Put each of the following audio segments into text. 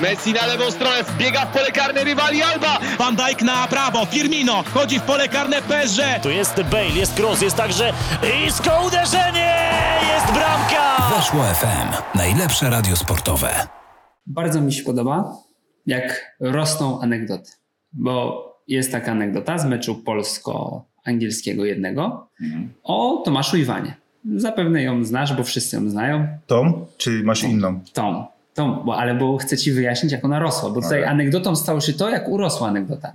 Messi na lewą stronę, wbiega w pole karne rywali Alba. Van Dijk na prawo, Firmino chodzi w pole karne PSG. Tu jest Bale, jest cross, jest także isko uderzenie, jest bramka! Weszło FM, najlepsze radio sportowe. Bardzo mi się podoba, jak rosną anegdoty, bo jest taka anegdota z meczu polsko-angielskiego jednego o Tomaszu Iwanie. Zapewne ją znasz, bo wszyscy ją znają. Tą, czy masz inną? Tą, tą bo, ale bo chcę ci wyjaśnić, jak ona rosła, bo tutaj anegdotą stało się to, jak urosła anegdota.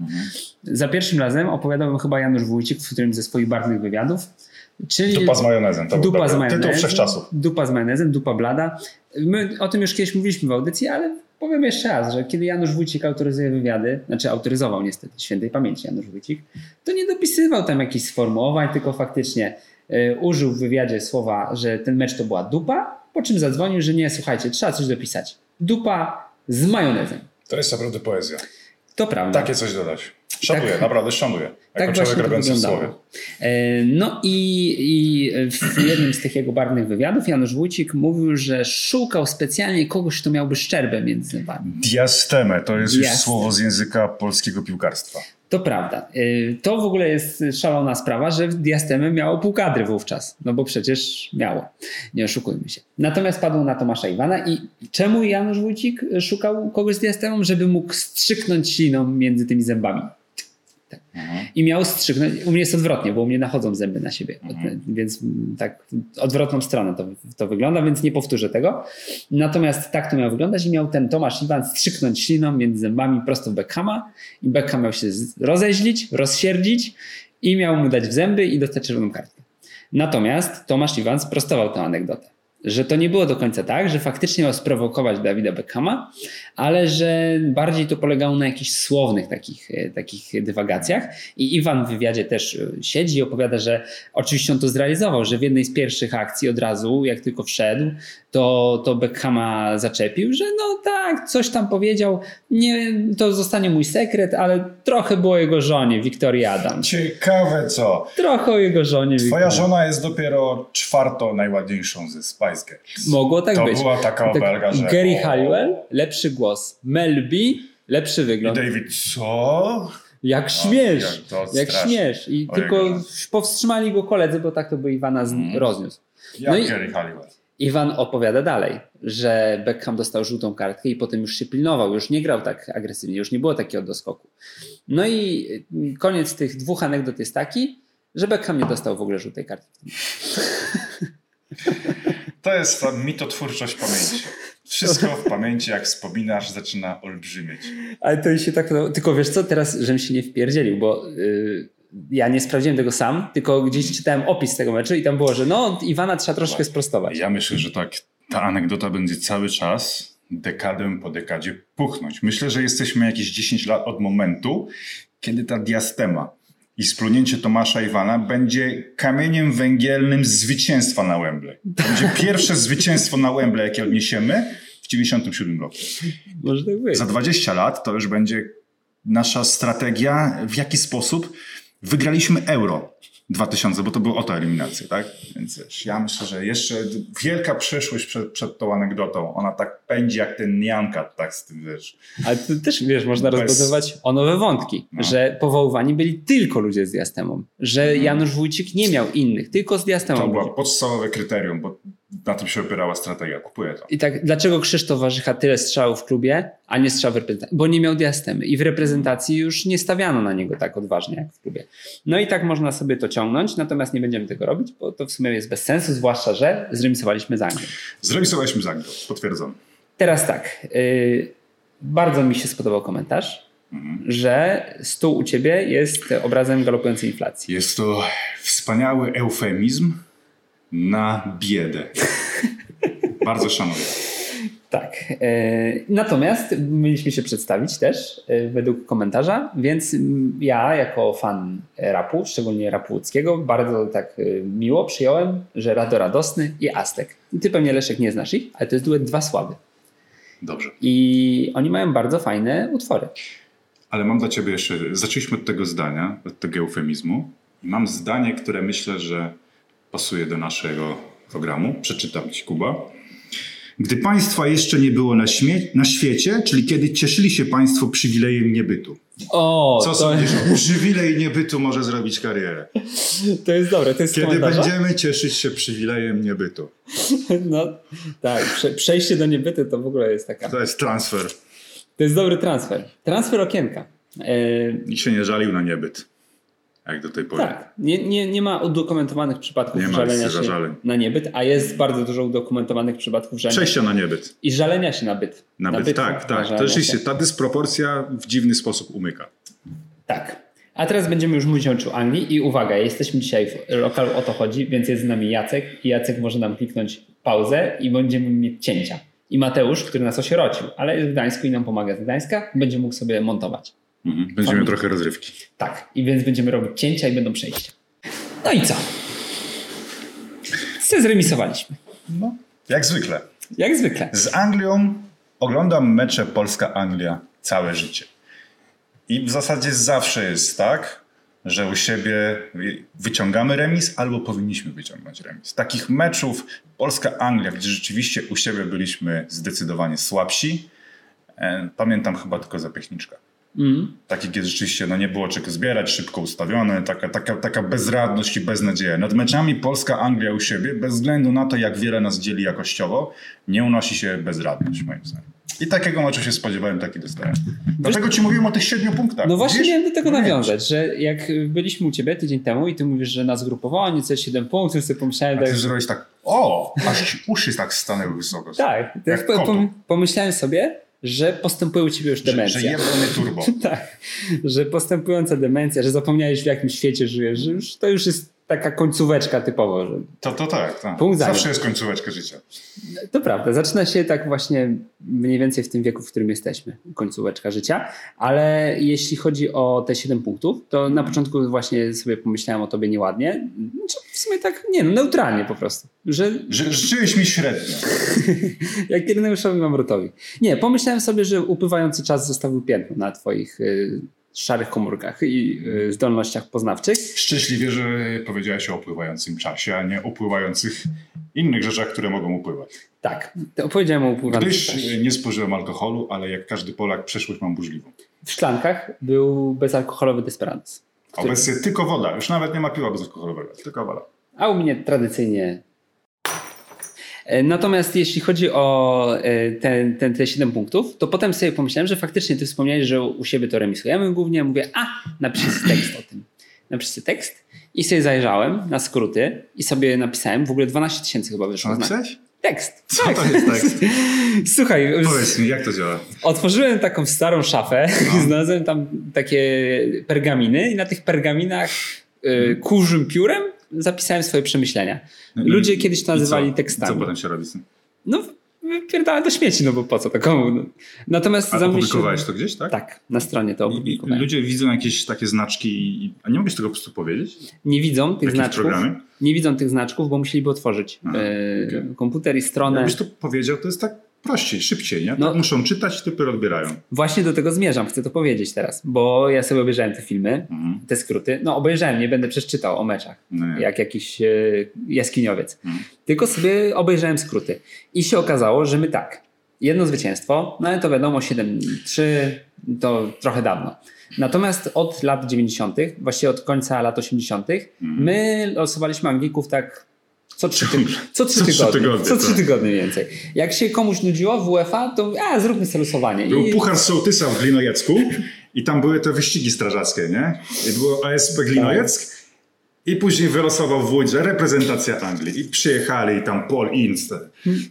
Za pierwszym razem opowiadał chyba Janusz Wójcik w którymś ze swoich barwnych wywiadów. Czyli Dupa z majonezem. To dupa z majonezem. Tytuł wszechczasów. Dupa z majonezem, dupa blada. My o tym już kiedyś mówiliśmy w audycji, ale powiem jeszcze raz, że kiedy Janusz Wójcik autoryzuje wywiady, znaczy autoryzował niestety świętej pamięci Janusz Wójcik, to nie dopisywał tam jakichś sformułowań, tylko faktycznie y, użył w wywiadzie słowa, że ten mecz to była dupa, po czym zadzwonił, że nie, słuchajcie, trzeba coś dopisać. Dupa z majonezem. To jest naprawdę poezja. To prawda. Takie coś dodać. Szanuję, Tak. naprawdę szanuję. Jako Tak człowiek robiący w słowie. E, No i, i w jednym z tych jego barwnych wywiadów Janusz Wójcik mówił, że szukał specjalnie kogoś, kto miałby szczerbę między zębami. Diastemę to jest już słowo z języka polskiego piłkarstwa. To prawda. E, To w ogóle jest szalona sprawa, że Diastemy miało pół kadry wówczas. No bo przecież miało. Nie oszukujmy się. Natomiast padł na Tomasza Iwana i czemu Janusz Wójcik szukał kogoś z Diastemą? Żeby mógł strzyknąć śliną między tymi zębami. Tak. I miał strzygnąć. U mnie jest odwrotnie, bo u mnie nachodzą zęby na siebie. Więc mm, tak odwrotną stronę to, to wygląda, więc nie powtórzę tego. Natomiast tak to miał wyglądać i miał ten Tomasz Iwan strzyknąć śliną między zębami prosto w Beckhama i Beckham miał się rozeźlić, rozsierdzić i miał mu dać w zęby i dostać czerwoną kartkę. Natomiast Tomasz Iwan sprostował tę anegdotę. Że to nie było do końca tak, że faktycznie miał sprowokować Dawida Beckhama, ale że bardziej to polegało na jakichś słownych takich, e, takich dywagacjach. I Iwan w wywiadzie też e, siedzi i opowiada, że oczywiście on to zrealizował, że w jednej z pierwszych akcji od razu, jak tylko wszedł, to, to Beckhama zaczepił, że no tak, coś tam powiedział, nie, to zostanie mój sekret, ale trochę było jego żonie, Wiktorii Adam. Ciekawe co. Trochę o jego żonie. Twoja Wiktorii. żona jest dopiero czwartą najładniejszą ze Spice Girls. Mogło tak to być. była taka Tak, obelga, że... Gary o, Halliwell, lepszy głos. Mel B, lepszy I wygląd. David, co? Jak śmiesz, jak jak śmiesz. I Ojej, tylko no. powstrzymali go koledzy, bo tak to by Iwana z... rozniósł. Jak No i- Gary Halliwell. Iwan opowiada dalej, że Beckham dostał żółtą kartkę i potem już się pilnował, już nie grał tak agresywnie, już nie było takiego doskoku. No i koniec tych dwóch anegdot jest taki, że Beckham nie dostał w ogóle żółtej kartki. To jest ta mitotwórczość pamięci. Wszystko w pamięci, jak wspominasz, zaczyna olbrzymieć. Ale to się tak, tylko wiesz co, teraz żebym się nie wpierdzielił, bo y, ja nie sprawdziłem tego sam, tylko gdzieś czytałem opis tego meczu i tam było, że no Iwana trzeba troszkę sprostować. Ja myślę, że tak ta anegdota będzie cały czas, dekadę po dekadzie, puchnąć. Myślę, że jesteśmy jakieś 10 lat od momentu, kiedy ta diastema i splunięcie Tomasza Iwana będzie kamieniem węgielnym zwycięstwa na Wembley. To będzie pierwsze zwycięstwo na Wembley, jakie odniesiemy w 97 roku. Może tak być. Za 20 lat to już będzie nasza strategia, w jaki sposób wygraliśmy euro 2000, bo to były oto eliminacje, tak? Więc wiesz, ja myślę, że jeszcze wielka przyszłość przed, przed tą anegdotą. Ona tak pędzi jak ten Nianka, tak z tym, wiesz. Ale to też, wiesz, można Bez- rozbudować o nowe wątki, No. że powoływani byli tylko ludzie z diastemą, że Janusz Wójcik nie miał innych, tylko z diastemą. To było podstawowe kryterium, bo na tym się opierała strategia. Kupuję to. I tak, dlaczego Krzysztof Warzycha tyle strzałów w klubie, a nie strzał w reprezentacji? Bo nie miał diastemy i w reprezentacji już nie stawiano na niego tak odważnie jak w klubie. No i tak można sobie to ciągnąć, natomiast nie będziemy tego robić, bo to w sumie jest bez sensu, zwłaszcza, że zremisowaliśmy z Anglią. Zremisowaliśmy z Anglią, potwierdzam. Teraz tak, yy, bardzo mi się spodobał komentarz, że stół u ciebie jest obrazem galopującej inflacji. Jest to wspaniały eufemizm na biedę. Bardzo szanuję. Tak. e, Natomiast mieliśmy się przedstawić też e, według komentarza, więc ja jako fan rapu, szczególnie rapu łódzkiego, bardzo tak e, miło przyjąłem, że Rado Radosny i Aztek. Ty pewnie Leszek nie znasz ich, ale to jest duet Dwa Sławy. Dobrze. I oni mają bardzo fajne utwory. Ale mam dla ciebie jeszcze. Zaczęliśmy od tego zdania, od tego eufemizmu. I mam zdanie, które myślę, że pasuje do naszego programu. Przeczytam ci, Kuba. Gdy państwa jeszcze nie było na, śmie- na świecie, czyli kiedy cieszyli się państwo przywilejem niebytu. O, Co to, sądzisz? Przywilej niebytu może zrobić karierę. to jest dobre. To jest Kiedy komentarza? będziemy cieszyć się przywilejem niebytu. No tak, prze, przejście do niebyty to w ogóle jest taka. To jest transfer. To jest dobry transfer. Transfer okienka. E, Nikt się nie żalił na niebyt. Jak do tej pory. tak, nie, nie, nie ma udokumentowanych przypadków Nie żalenia się zażaleń. na niebyt, a jest bardzo dużo udokumentowanych przypadków żalenia Przejścia na niebyt. i żalenia się na byt. Na byt, tak, tak. żalenia To rzeczywiście ta dysproporcja w dziwny sposób umyka. Tak. A teraz będziemy już mówić o Anglii i uwaga, jesteśmy dzisiaj w lokalu o to chodzi, więc jest z nami Jacek i Jacek może nam kliknąć pauzę i będziemy mieć cięcia. I Mateusz, który nas osierocił, ale jest w Gdańsku i nam pomaga z Gdańska, będzie mógł sobie montować. Mhm. Będziemy Fajnie. trochę rozrywki. Tak, i więc będziemy robić cięcia i będą przejścia. No i co? Co zremisowaliśmy? No, jak zwykle. Jak zwykle. Z Anglią oglądam mecze Polska-Anglia całe życie. I w zasadzie zawsze jest tak, że u siebie wyciągamy remis albo powinniśmy wyciągnąć remis. Takich meczów Polska-Anglia, gdzie rzeczywiście u siebie byliśmy zdecydowanie słabsi, e, pamiętam chyba tylko zapiechniczka. Mm. Taki, kiedy rzeczywiście no, nie było czego zbierać, szybko ustawione, taka, taka, taka bezradność i beznadzieja. Nad meczami Polska-Anglia u siebie, bez względu na to, jak wiele nas dzieli jakościowo, nie unosi się bezradność, moim zdaniem. I takiego meczu się spodziewałem, taki dostałem. Dlatego ci mówiłem o tych siedmiu punktach. No właśnie Widzisz? miałem do tego No nawiązać, że jak byliśmy u ciebie tydzień temu i ty mówisz, że na zgrupowanie co 7 punktów, sobie pomyślałem, A ty tak, zrobiłeś tak, o, aż uszy tak stanęły wysoko. tak, tak pomyślałem sobie, że postępuje u ciebie już Że, demencja. że jebany turbo. Tak, że postępująca demencja, że zapomniałeś w jakim świecie żyjesz, że już, to już jest taka końcóweczka typowo. Że To, to tak, tak. Zawsze jest końcóweczka życia. to prawda, zaczyna się tak właśnie mniej więcej w tym wieku, w którym jesteśmy, końcóweczka życia, ale jeśli chodzi o te 7 punktów, to na początku właśnie sobie pomyślałem o tobie nieładnie, Znaczy, w sumie tak, nie no, neutralnie po prostu, że Ży, życzyłeś mi średnio. jak Ireneuszowi Mamrutowi. Nie, pomyślałem sobie, że upływający czas zostawił piętno na twoich y, szarych komórkach i y, zdolnościach poznawczych. Szczęśliwie, że powiedziałeś o upływającym czasie, a nie o upływających innych rzeczach, które mogą upływać. Tak, opowiedziałem o upływającym Gdyż czasie. nie spożyłem alkoholu, ale jak każdy Polak przeszłość mam burzliwą. W szklankach był bezalkoholowy Desperados. A Obecnie tylko woda. Już nawet nie ma piwa bezalkoholowego, tylko woda. A u mnie tradycyjnie. E, Natomiast jeśli chodzi o e, te, te, te 7 punktów, to potem sobie pomyślałem, że faktycznie ty wspomniałeś, że u siebie to remisujemy głównie. Mówię, a napiszę tekst o tym. Napiszę tekst i sobie zajrzałem na skróty i sobie napisałem, w ogóle 12 tysięcy chyba wyszło. Napisałeś? Tekst. Co to jest tekst? Słuchaj, Powiedz mi, jak to działa? Otworzyłem taką starą szafę No. i znalazłem tam takie pergaminy i na tych pergaminach y, kurzym piórem zapisałem swoje przemyślenia. Ludzie kiedyś to I nazywali co? tekstami. Co potem się robi? No, wypierdałem do śmieci, no bo po co to komu? No. Natomiast A opublikowałeś to gdzieś, tak? Tak, na stronie to I, I opublikowałem. ludzie widzą jakieś takie znaczki, i- a nie mogłeś tego po prostu powiedzieć? Nie widzą tych znaczków. programy? Nie widzą tych znaczków, bo musieliby otworzyć A, y, okej. komputer i stronę. Jakbyś to powiedział, to jest tak prościej, szybciej, nie? No. Tak muszą czytać, dopiero odbierają. Właśnie do tego zmierzam, chcę to powiedzieć teraz, bo ja sobie obejrzałem te filmy, Mhm. te skróty. No obejrzałem, nie będę przeczytał o meczach, No jak jakiś e, jaskiniowiec. Mhm. Tylko sobie obejrzałem skróty. I się okazało, że my tak, jedno zwycięstwo, no ale to wiadomo 7-3 to trochę dawno. Natomiast od lat 90., właściwie od końca lat 80., Mhm. my losowaliśmy Anglików tak co trzy, tyg- co trzy Co trzy tygodnie. tygodnie, co trzy tak. tygodnie więcej. Jak się komuś nudziło w UEFA, to a, zróbmy sobie losowanie. Był I- puchar sołtysa w Glinojecku i tam były te wyścigi strażackie, nie? I było ASP Glinojeck i później wylosował wójt, że reprezentacja Anglii. I przyjechali tam Paul Ince,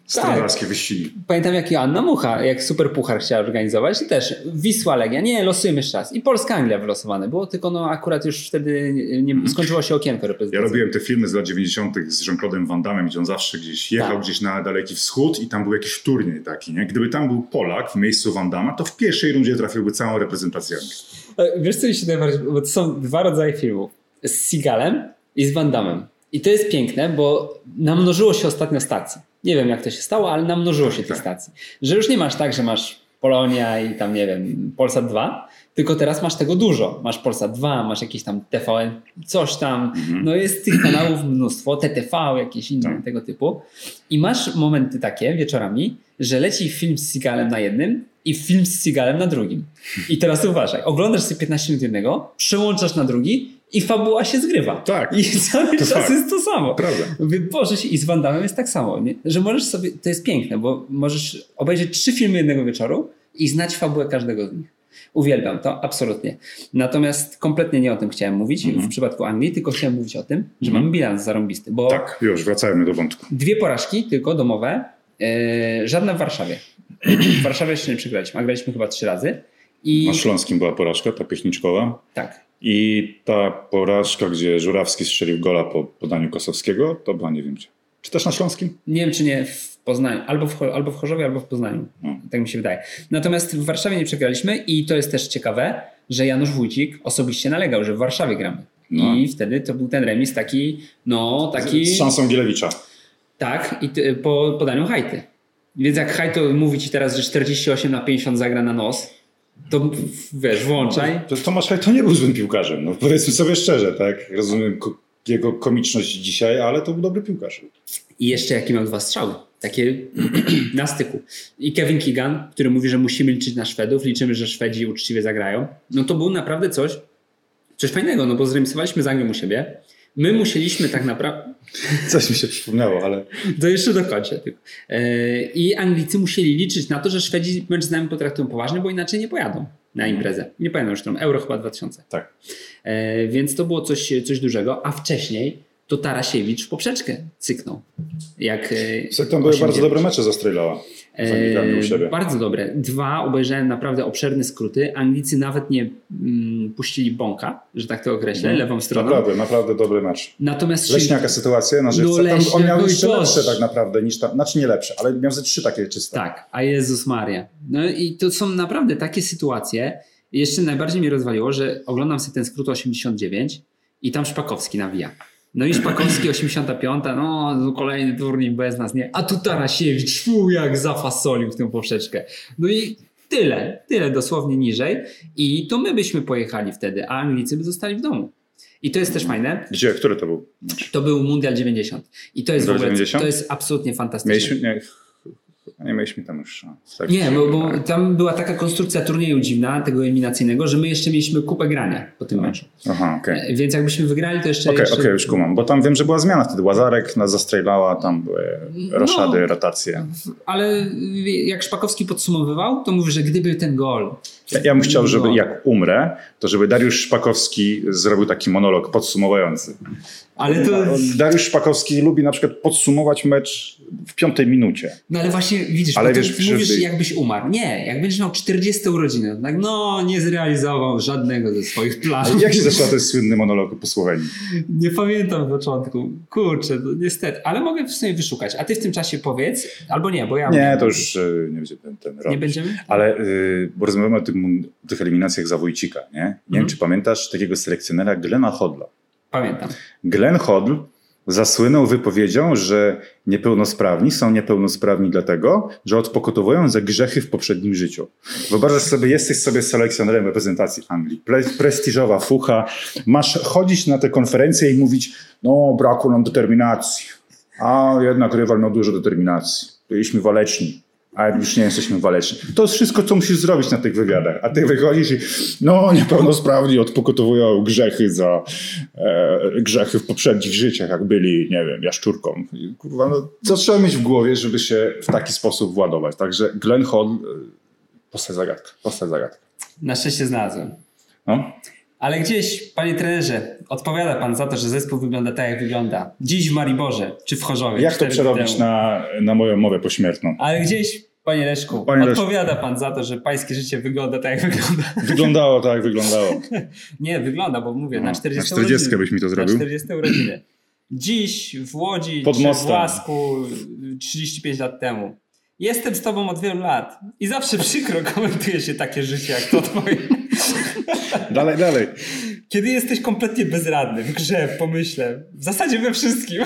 strażackie wyścigi. Pamiętam jak Joanna Mucha, jak super puchar chciała organizować, i też Wisła Legia, nie, losujemy jeszcze raz. I Polska Anglia wylosowane było, tylko no akurat już wtedy nie, skończyło się okienko Ja reprezentacyjne. robiłem te filmy z lat 90. z Jean-Claude'em Van Damme, gdzie on zawsze gdzieś jechał Tak. gdzieś na daleki wschód i tam był jakiś turniej taki, nie? Gdyby tam był Polak w miejscu Van Damme, to w pierwszej rundzie trafiłby całą reprezentację Anglii. E, Wiesz co mi się najbardziej, bo to są dwa rodzaje filmów. Z Seagalem i z Van Damme. I to jest piękne, bo namnożyło się ostatnio stacji. Nie wiem jak to się stało, ale namnożyło się tych Tak. stacji. Że już nie masz tak, że masz Polonia i tam, nie wiem, Polsat 2, tylko teraz masz tego dużo. Masz Polsat 2, masz jakieś tam TVN, coś tam, no jest tych kanałów mnóstwo, TTV, jakieś inne Tak. tego typu. I masz momenty takie wieczorami, że leci film z Seagalem na jednym i film z Seagalem na drugim. I teraz uważaj, oglądasz sobie 15 minut jednego, przełączasz na drugi i fabuła się zgrywa. Tak. I cały To czas jest to samo. Prawda. Mówię, Boże, się- i z Van Damme jest tak samo, nie? że możesz sobie, to jest piękne, bo możesz obejrzeć trzy filmy jednego wieczoru i znać fabułę każdego z nich. Uwielbiam to, absolutnie. Natomiast kompletnie nie o tym chciałem mówić w przypadku Anglii, tylko chciałem mówić o tym, że mamy bilans zarąbisty, bo Tak, już wracajmy do wątku. dwie porażki tylko domowe, yy, żadna w Warszawie. W Warszawie jeszcze nie przegraliśmy, a graliśmy chyba trzy razy. I Na Śląskim była porażka, ta piechniczkowa. tak, I ta porażka, gdzie Żurawski strzelił gola po podaniu Kosowskiego, to była nie wiem gdzie. Czy też na Śląskim? Nie wiem, czy nie w Poznaniu, albo w, albo w Chorzowie, albo w Poznaniu. No. Tak mi się wydaje. Natomiast w Warszawie nie przegraliśmy i to jest też ciekawe, że Janusz Wójcik osobiście nalegał, że w Warszawie gramy. No. I wtedy to był ten remis taki, no taki... Z szansą Gielewicza. Tak, i ty, po podaniu Hajty. Więc jak Hajto mówi ci teraz, że 48 na 50 zagra na nos, to wiesz, włączaj. To Tomasz Haj to nie był złym piłkarzem, no powiedzmy sobie szczerze, tak? Rozumiem ko- jego komiczność dzisiaj, ale to był dobry piłkarz. I jeszcze jaki miał dwa strzały. Takie na styku. I Kevin Keegan, który mówi, że musimy liczyć na Szwedów, liczymy, że Szwedzi uczciwie zagrają. No to był naprawdę coś, coś fajnego, no bo zremisowaliśmy z Anglią u siebie. My musieliśmy tak naprawdę... Coś mi się przypomniało, ale To jeszcze dokończę tylko. Yy, I Anglicy musieli liczyć na to, że Szwedzi mecz z nami potraktują poważnie, bo inaczej nie pojadą na imprezę. Nie pamiętam już którą, Euro chyba 2000. tak. E, więc to było coś, coś dużego, a wcześniej to Tarasiewicz w poprzeczkę cyknął. Jak, e, Tam były 8-9. bardzo dobre mecze. Z siebie. E, Bardzo dobre. Dwa obejrzałem naprawdę obszerne skróty. Anglicy nawet nie mm, puścili bąka, że tak to określę, lewą stroną. Naprawdę, naprawdę dobry mecz. Natomiast Leśniaka sytuacja na żywca. No, Tam on Leśniak, miał no jeszcze lepsze tak naprawdę niż tam, znaczy nie lepsze, ale miał ze trzy takie czyste. Tak, a Jezus Maria. No i to są naprawdę takie sytuacje. Jeszcze najbardziej mnie rozwaliło, że oglądam sobie ten skrót 89 i tam Szpakowski nawija. No i Szpakowski 85, no no kolejny turniej bez nas, nie? A tu Tarasiewicz, fu, jak zafasolił w tę poprzeczkę. No i tyle, tyle dosłownie niżej. I to my byśmy pojechali wtedy, a Anglicy by zostali w domu. I to jest też fajne. Gdzie? Który to był? To był Mundial 90. I to jest w ogóle, 90? to jest absolutnie fantastyczne. Mieliśmy, nie, nie mieliśmy tam już szans. Tak Nie, bo, bo tak. tam była taka konstrukcja turnieju dziwna, tego eliminacyjnego, że my jeszcze mieliśmy kupę grania po tym meczu. Aha, okej. E, Więc jakbyśmy wygrali, to jeszcze... Okej, jeszcze... okej, już kumam, bo tam wiem, że była zmiana wtedy. Łazarek nas zastrejlała, tam były roszady, No. rotacje. Ale jak Szpakowski podsumowywał, to mówi, że gdyby ten gol... Ja, bym chciał, żeby No. jak umrę, to żeby Dariusz Szpakowski zrobił taki monolog podsumowujący. Ale to... Dariusz Szpakowski lubi na przykład podsumować mecz w piątej minucie. No ale właśnie widzisz, Ale wiesz, mówisz jakbyś umarł. Nie, jak będziesz miał 40 urodziny, tak no nie zrealizował żadnego ze swoich planów. Jak się zaczął ten słynny monolog po Słowenii? Nie pamiętam w początku. Kurczę, no niestety. Ale mogę w sumie wyszukać. A ty w tym czasie powiedz, albo nie, bo ja... Nie, to już y, nie będzie ten, ten rok. Nie będziemy? Ale y, bo rozmawiamy o tym, tych eliminacjach za Wójcika, nie? Nie wiem, Mhm. czy pamiętasz takiego selekcjonera Glena Hodla. Pamiętam. Glenn Hodl zasłynął wypowiedzią, że niepełnosprawni są niepełnosprawni dlatego, że odpokutowują za grzechy w poprzednim życiu. Wyobrażasz sobie, jesteś sobie selekcjonerem reprezentacji Anglii, Pre- prestiżowa fucha, masz chodzić na te konferencje i mówić, no brakło nam determinacji, a jednak rywal miał dużo determinacji, byliśmy waleczni. A już nie jesteśmy waleczni. To jest wszystko, co musisz zrobić na tych wywiadach. A ty wychodzisz i no, niepełnosprawni odpokutowują grzechy za e, grzechy w poprzednich życiach, jak byli, nie wiem, jaszczurką. I, kurwa, no, co trzeba mieć w głowie, żeby się w taki sposób władować? Także Glenn Hall, e, postać zagadka, postać zagadka. Na szczęście znalazłem. No. Ale gdzieś, panie trenerze, odpowiada pan za to, że zespół wygląda tak, jak wygląda. Dziś w Mariborze, czy w Chorzowie. Jak to przerobić na, na moją mowę pośmiertną? Ale gdzieś, panie Leszku, Panie Leszku. odpowiada pan za to, że pańskie życie wygląda tak, jak wygląda. Wyglądało tak, jak wyglądało. Nie, wygląda, bo mówię, na No, 40 na 40 urodziny. byś mi to zrobił. Na 40 urodziny. Dziś w Łodzi, Pod czy w mostem. Łasku 35 lat temu. Jestem z tobą od wielu lat i zawsze przykro komentuje się takie życie jak to twoje. Dalej, dalej. Kiedy jesteś kompletnie bezradny w grze, w pomyśle, w zasadzie we wszystkim.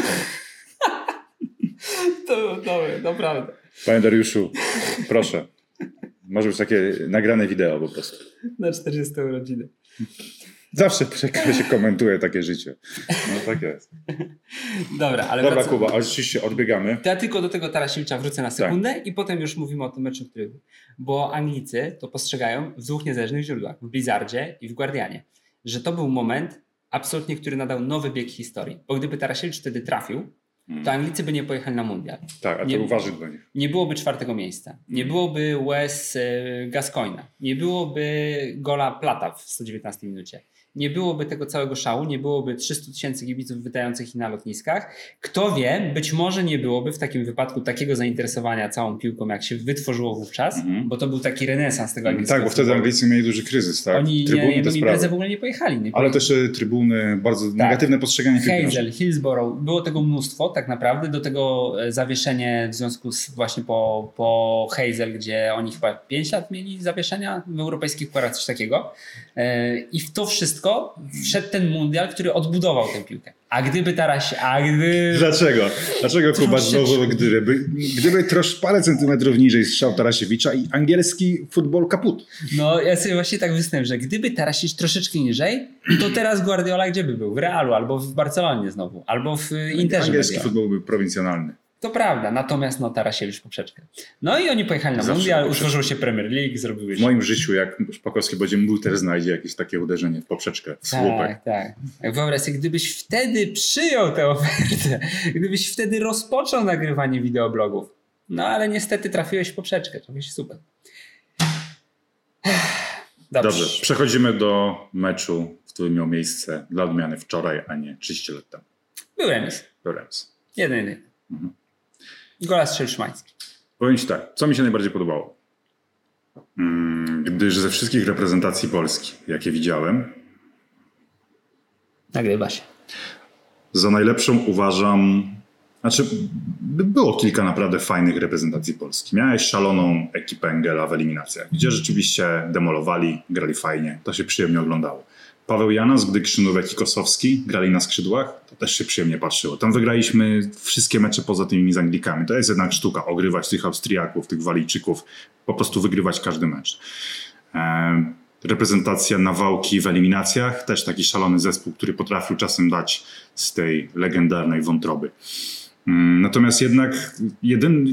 To dobre, naprawdę. Panie Dariuszu, proszę. Może być takie nagrane wideo po prostu. Na 40 urodziny. Zawsze przekaz się komentuje takie życie. No tak jest. Dobra, ale Dobra, wracam- Kuba, oczywiście odbiegamy. Ja tylko do tego Tarasiewicza wrócę na sekundę i potem już mówimy o tym meczu, który był. Bo Anglicy to postrzegają w dwóch niezależnych źródłach, w Blizzardzie i w Guardianie, że to był moment absolutnie, który nadał nowy bieg historii. Bo gdyby Tarasiewicz wtedy trafił, to Anglicy by nie pojechali na mundial. Tak, a to uważaj dla nich. Nie byłoby czwartego miejsca. Nie byłoby Wes e, Gascoina. Nie byłoby gola Plata w 119 minucie. Nie byłoby tego całego szału, nie byłoby 300 tysięcy kibiców witających ich na lotniskach. Kto wie, być może nie byłoby w takim wypadku takiego zainteresowania całą piłką, jak się wytworzyło wówczas, Mhm. bo to był taki renesans tego angielskiego Tak, bo wtedy. Anglicy mieli duży kryzys, tak? Oni Trybuny, nie, nie, imprezę w ogóle nie pojechali. Nie Ale też e, trybuny, bardzo negatywne postrzeganie piłki. Hazel, Hillsborough, było tego mnóstwo tak naprawdę, do tego e, zawieszenie w związku z właśnie po, po Hazel, gdzie oni chyba 5 lat mieli zawieszenia w europejskich parach, coś takiego E, i w to wszystko wszedł ten mundial, który odbudował tę piłkę. A gdyby Taraś, a gdy... Dlaczego? Dlaczego Kuba znowu gdyby? Gdyby trosz parę centymetrów niżej strzał Tarasiewicza i angielski futbol kaput. No ja sobie właśnie tak występuję, że gdyby Tarasiewicz troszeczkę niżej, to teraz Guardiola gdzie by był? W Realu, albo w Barcelonie znowu, albo w Interze. Angielski futbol był prowincjonalny. To prawda, natomiast no Tarasiewicz poprzeczkę. No i oni pojechali na mundial, utworzył się Premier League, zrobiły W moim życiu, jak Szpakowski będzie mógł, też znajdzie jakieś takie uderzenie w poprzeczkę, w słupek. Tak, tak. Wyobraź sobie, gdybyś wtedy przyjął tę ofertę, gdybyś wtedy rozpoczął nagrywanie wideoblogów. No ale niestety trafiłeś w poprzeczkę, trafiłeś super. Dobrze. Dobrze, przechodzimy do meczu, który miał miejsce dla odmiany wczoraj, a nie 30 lat temu. Był remis. Do Rams. Jeden, jeden. Mhm. Gola strzelił Szymański. Powiem Ci tak, co mi się najbardziej podobało? Mm, Gdyż ze wszystkich reprezentacji Polski, jakie widziałem, Nagrywa się. za najlepszą uważam. Znaczy, by- było kilka naprawdę fajnych reprezentacji Polski. Miałeś szaloną ekipę Engela w eliminacjach, gdzie rzeczywiście demolowali, grali fajnie, to się przyjemnie oglądało. Paweł Janas, gdy Krzynówek i Kosowski grali na skrzydłach, to też się przyjemnie patrzyło. Tam wygraliśmy wszystkie mecze poza tymi z Anglikami. To jest jednak sztuka, ogrywać tych Austriaków, tych Walijczyków, po prostu wygrywać każdy mecz. E, reprezentacja Nawałki w eliminacjach, też taki szalony zespół, który potrafił czasem dać z tej legendarnej wątroby. Mm, Natomiast jednak jeden,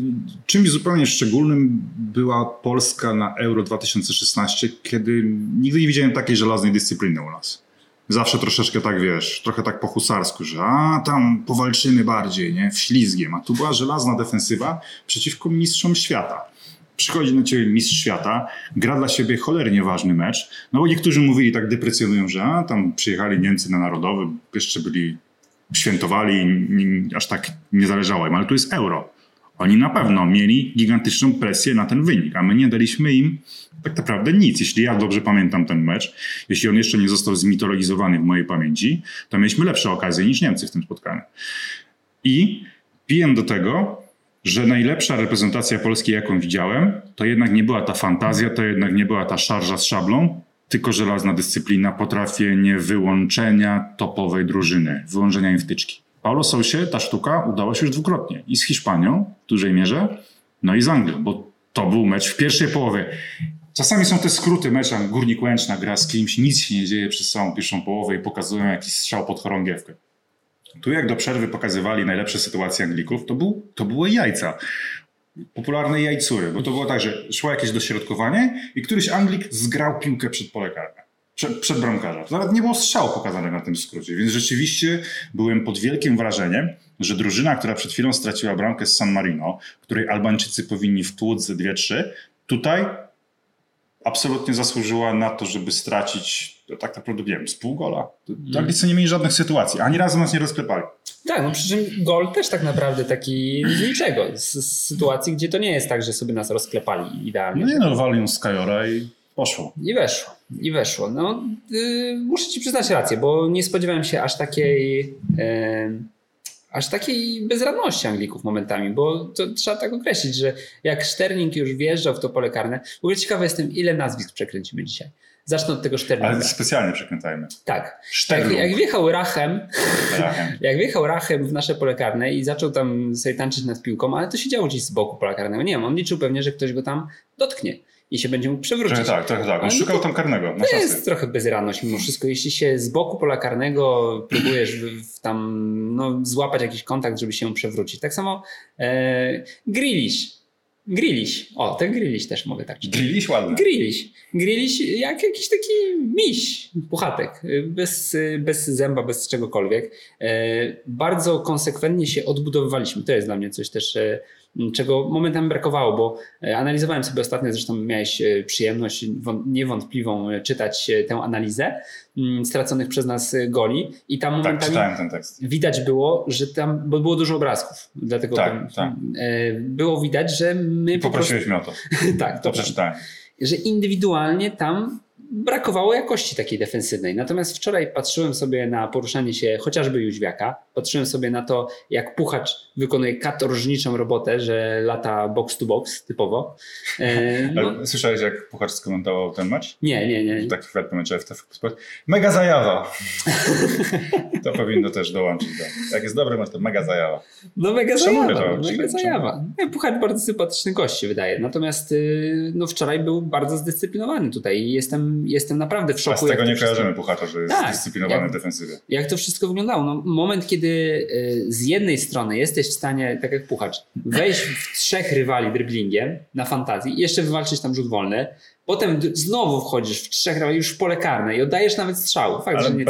czymś zupełnie szczególnym była Polska na Euro 2016, kiedy nigdy nie widziałem takiej żelaznej dyscypliny u nas. Zawsze troszeczkę tak, wiesz, trochę tak po husarsku, że a tam powalczymy bardziej, nie, wślizgiem, a tu była żelazna defensywa przeciwko mistrzom świata. Przychodzi na ciebie mistrz świata, gra dla siebie cholernie ważny mecz, no bo niektórzy mówili tak deprecjonują, że a, tam przyjechali Niemcy na Narodowy, jeszcze byli świętowali, aż tak nie zależało im, ale tu jest euro. Oni na pewno mieli gigantyczną presję na ten wynik, a my nie daliśmy im tak naprawdę nic. Jeśli ja dobrze pamiętam ten mecz, jeśli on jeszcze nie został zmitologizowany w mojej pamięci, to mieliśmy lepsze okazje niż Niemcy w tym spotkaniu. I pijem do tego, że najlepsza reprezentacja Polski, jaką widziałem, to jednak nie była ta fantazja, to jednak nie była ta szarża z szablą, tylko żelazna dyscyplina, potrafienie wyłączenia topowej drużyny, wyłączenia im wtyczki. Paulo Sousie ta sztuka udała się już dwukrotnie. I z Hiszpanią w dużej mierze, no i z Anglią, bo to był mecz w pierwszej połowie. Czasami są te skróty meczem. Górnik Łęczna gra z kimś, nic się nie dzieje przez całą pierwszą połowę i pokazują jakiś strzał pod chorągiewkę. Tu jak do przerwy pokazywali najlepsze sytuacje Anglików, to, był, to były jajca. Popularne jajcury, bo to było tak, że szło jakieś dośrodkowanie i któryś Anglik zgrał piłkę przed pole karne. Przed, przed bramkarza. To Nawet nie było strzału pokazane na tym skrócie, więc rzeczywiście byłem pod wielkim wrażeniem, że drużyna, która przed chwilą straciła bramkę z San Marino, której Albańczycy powinni wtłuc ze 2-3, tutaj absolutnie zasłużyła na to, żeby stracić tak naprawdę, nie wiem, z pół gola. Anglicy nie mieli żadnych sytuacji, ani razu nas nie rozklepali. Tak, no przy czym gol też tak naprawdę taki z niczego. Z, z sytuacji, gdzie to nie jest tak, że sobie nas rozklepali idealnie. No nie no, walią z Kajora i poszło. I weszło, i weszło. No, y, muszę ci przyznać rację, bo nie spodziewałem się aż takiej, aż takiej bezradności Anglików momentami, bo to trzeba tak określić, że jak Sterling już wjeżdżał w to pole karne, w ogóle ciekawy jestem, ile nazwisk przekręcimy dzisiaj. Zacznę od tego Sterlinga. Ale specjalnie przekrętajmy. Tak. Jak, jak wjechał Rachem, Rachem. jak wjechał Rachem w nasze pole karne i zaczął tam sobie tańczyć nad piłką, ale to się działo gdzieś z boku pola karnego. Nie wiem, on liczył pewnie, że ktoś go tam dotknie. I się będzie mógł przewrócić. Trochę tak, trochę tak. On no szukał tam karnego. To jest trochę bezradność mimo wszystko. Jeśli się z boku pola karnego próbujesz tam no, złapać jakiś kontakt, żeby się przewrócić. Tak samo e, Griliś. Griliś. O, ten Griliś też mogę tak czytać. Griliś ładny. Griliś. Griliś jak jakiś taki miś, puchatek, bez, bez zęba, bez czegokolwiek. E, Bardzo konsekwentnie się odbudowywaliśmy. To jest dla mnie coś też, e, czego momentami brakowało, bo e, analizowałem sobie ostatnio, zresztą miałeś e, przyjemność wą- niewątpliwą e, czytać tę analizę mm, straconych przez nas goli i tam Tak, momentami tekst. widać było, że tam, bo było dużo obrazków, dlatego Tak, tam, tak. było widać, że my po prostu... Poprosiłeś mnie o to. Tak, To to przeczytałem. że indywidualnie tam brakowało jakości takiej defensywnej. Natomiast wczoraj patrzyłem sobie na poruszanie się chociażby Jóźwiaka, patrzyłem sobie na to, jak Puchacz wykonuje katorżniczą robotę, że lata box to box typowo. E, no, Słyszałeś, jak Puchacz skomentował ten mecz? nie, nie, nie. Chwilę po meczu FTF Sport. Mega zajawa. to powinno też dołączyć. Do. Jak jest dobry mecz, to mega zajawa. No mega Szanuję zajawa, to, mega czemu? zajawa. Nie, Puchacz bardzo sympatyczny gość się wydaje. Natomiast y, no, wczoraj był bardzo zdyscyplinowany tutaj i jestem, jestem naprawdę w A szoku. z tego nie wszystko- kojarzymy Puchacza, że jest Tak, zdyscyplinowany jak- w defensywie. jak to wszystko wyglądało. No, moment, kiedy y, z jednej strony jesteś w stanie, tak jak puchacz, wejść w trzech rywali driblingiem na fantazji i jeszcze wywalczyć tam rzut wolny, potem znowu wchodzisz w trzech rywali już w pole karne i oddajesz nawet strzał. Fakt, Ale że nie.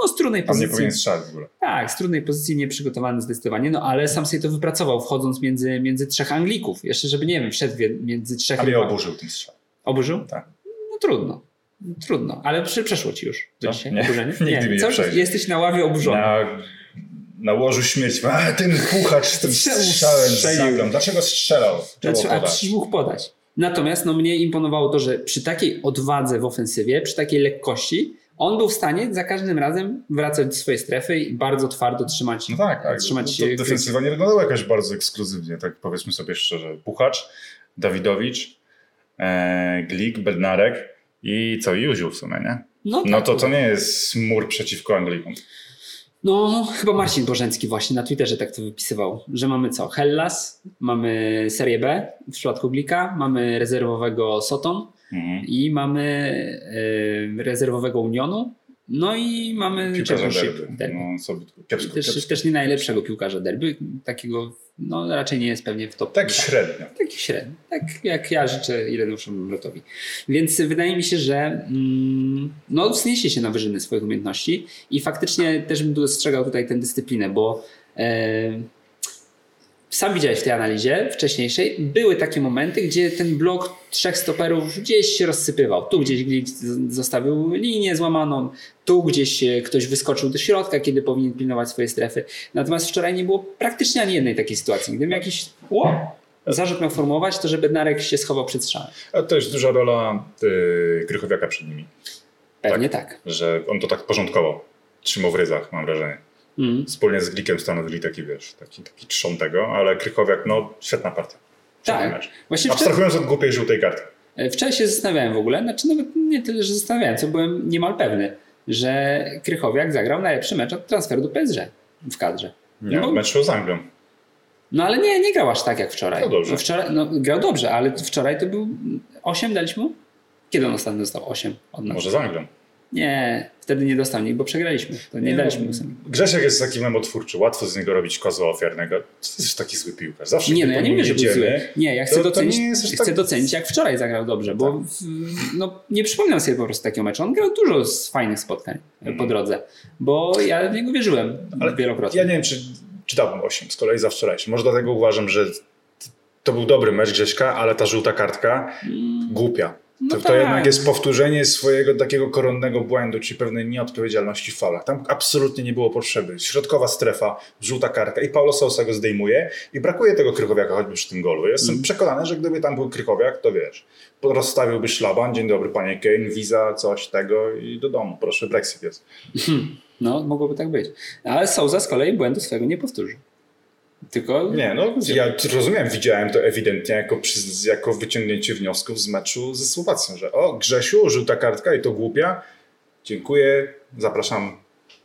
No z trudnej On nie pozycji. powinien strzelać w ogóle. Tak, z trudnej pozycji nieprzygotowany zdecydowanie, no ale sam sobie to wypracował, wchodząc między, między trzech Anglików. Jeszcze, żeby nie wiem, wszedł między trzech Ale rywali. oburzył ten strzał. Oburzył? Tak. No trudno. Trudno, ale prze- przeszło ci już Co? dzisiaj Nie. oburzenie? Nie przejdzie. Jesteś na ławie oburzony. Na, na łożu śmierci. A ten Puchacz z tym strzałem strzelił? Dlaczego strzelał? Znaczy, a przecież mógł podać. Natomiast no, mnie imponowało to, że przy takiej odwadze w ofensywie, przy takiej lekkości, on był w stanie za każdym razem wracać do swojej strefy i bardzo twardo trzymać, No tak, tak. trzymać No się. to defensywa nie wyglądała jakoś bardzo ekskluzywnie, tak powiedzmy sobie szczerze. Puchacz, Dawidowicz, e, Glik, Bednarek i co, Józiu w sumie, nie? No, No tak. to to nie jest mur przeciwko Anglikom. No, chyba Marcin Bożencki właśnie na Twitterze tak to wypisywał, że mamy co? Hellas, mamy Serię B w przypadku Glika, mamy rezerwowego Soton Mhm. i mamy e, rezerwowego Unionu, no i mamy Piłkarza derby. derby. No, sobie kiepsko, Też, kiepsko. też nie najlepszego piłkarza derby, takiego no raczej nie jest pewnie w top. Tak średnio. Taki średni, tak jak ja życzę Ireneuszowi Mrotowi. Więc wydaje mi się, że mm, no, wzniesie się na wyżyny swoich umiejętności i faktycznie też bym dostrzegał tutaj tę dyscyplinę, bo e, sam widziałeś w tej analizie wcześniejszej, były takie momenty, gdzie ten blok trzech stoperów gdzieś się rozsypywał. Tu gdzieś z- zostawił linię złamaną, tu gdzieś e, ktoś wyskoczył do środka, kiedy powinien pilnować swojej strefy. Natomiast wczoraj nie było praktycznie ani jednej takiej sytuacji. Gdybym jakiś wow, zarzut miał formułować, to że Bednarek się schował przed strzałem. A to jest duża rola y, Krychowiaka przed nimi, Pewnie tak. że on to tak porządkował. Trzymał w ryzach, mam wrażenie. Mm. Wspólnie z Glikiem stanowili taki, wiesz, taki, taki trzon tego, ale Krychowiak, no, świetna partia. Tak. wczoraj, Abstrahując od głupiej żółtej karty. e, wczoraj się zastanawiałem w ogóle, znaczy nawet nie tyle, że zastanawiałem, co byłem niemal pewny, że Krychowiak zagrał najlepszy mecz od transferu do PSG w kadrze. Nie, No, mecz z Anglią. no ale nie, nie grał aż tak jak wczoraj. No dobrze. Wczoraj, no, grał dobrze, ale wczoraj to był 8 daliśmy? Kiedy on ostatnio dostał 8 od nas? Może z Anglią. Nie, wtedy nie dostał nikt, bo przegraliśmy. To nie, daliśmy mu sobie. Grzesiek jest taki memotwórczy, łatwo z niego robić kozła ofiarnego. To jest taki zły piłkarz. Zawsze Nie, no ja nie mówię, że był zły. Nie, ja chcę, to- to docenić, nie aż chcę tak- docenić, jak wczoraj zagrał dobrze, bo w, no, nie przypominam sobie po prostu takiego meczu. On grał dużo z fajnych spotkań po drodze, bo ja w niego wierzyłem. Ale wielokrotnie. Ja nie wiem, czy, czy dałbym 8 z kolei za wczorajszy. Może dlatego uważam, że to był dobry mecz Grześka, ale ta żółta kartka głupia. To, to tak. jednak jest powtórzenie swojego takiego koronnego błędu, czyli pewnej nieodpowiedzialności w falach. Tam absolutnie nie było potrzeby. Środkowa strefa, żółta kartka i Paulo Sousa go zdejmuje i brakuje tego Krychowiaka choćby przy tym golu. Jestem Mm. przekonany, że gdyby tam był Krychowiak, to wiesz, rozstawiłby szlaban, dzień dobry panie Kane, wiza, coś tego i do domu. Proszę, Brexit jest. No, mogłoby tak być. Ale Souza z kolei błędu swojego nie powtórzył. Tylko Nie, no ja rozumiem, widziałem to ewidentnie jako, jako wyciągnięcie wniosków z meczu ze Słowacją, że o Grzesiu, żółta kartka i to głupia, dziękuję, zapraszam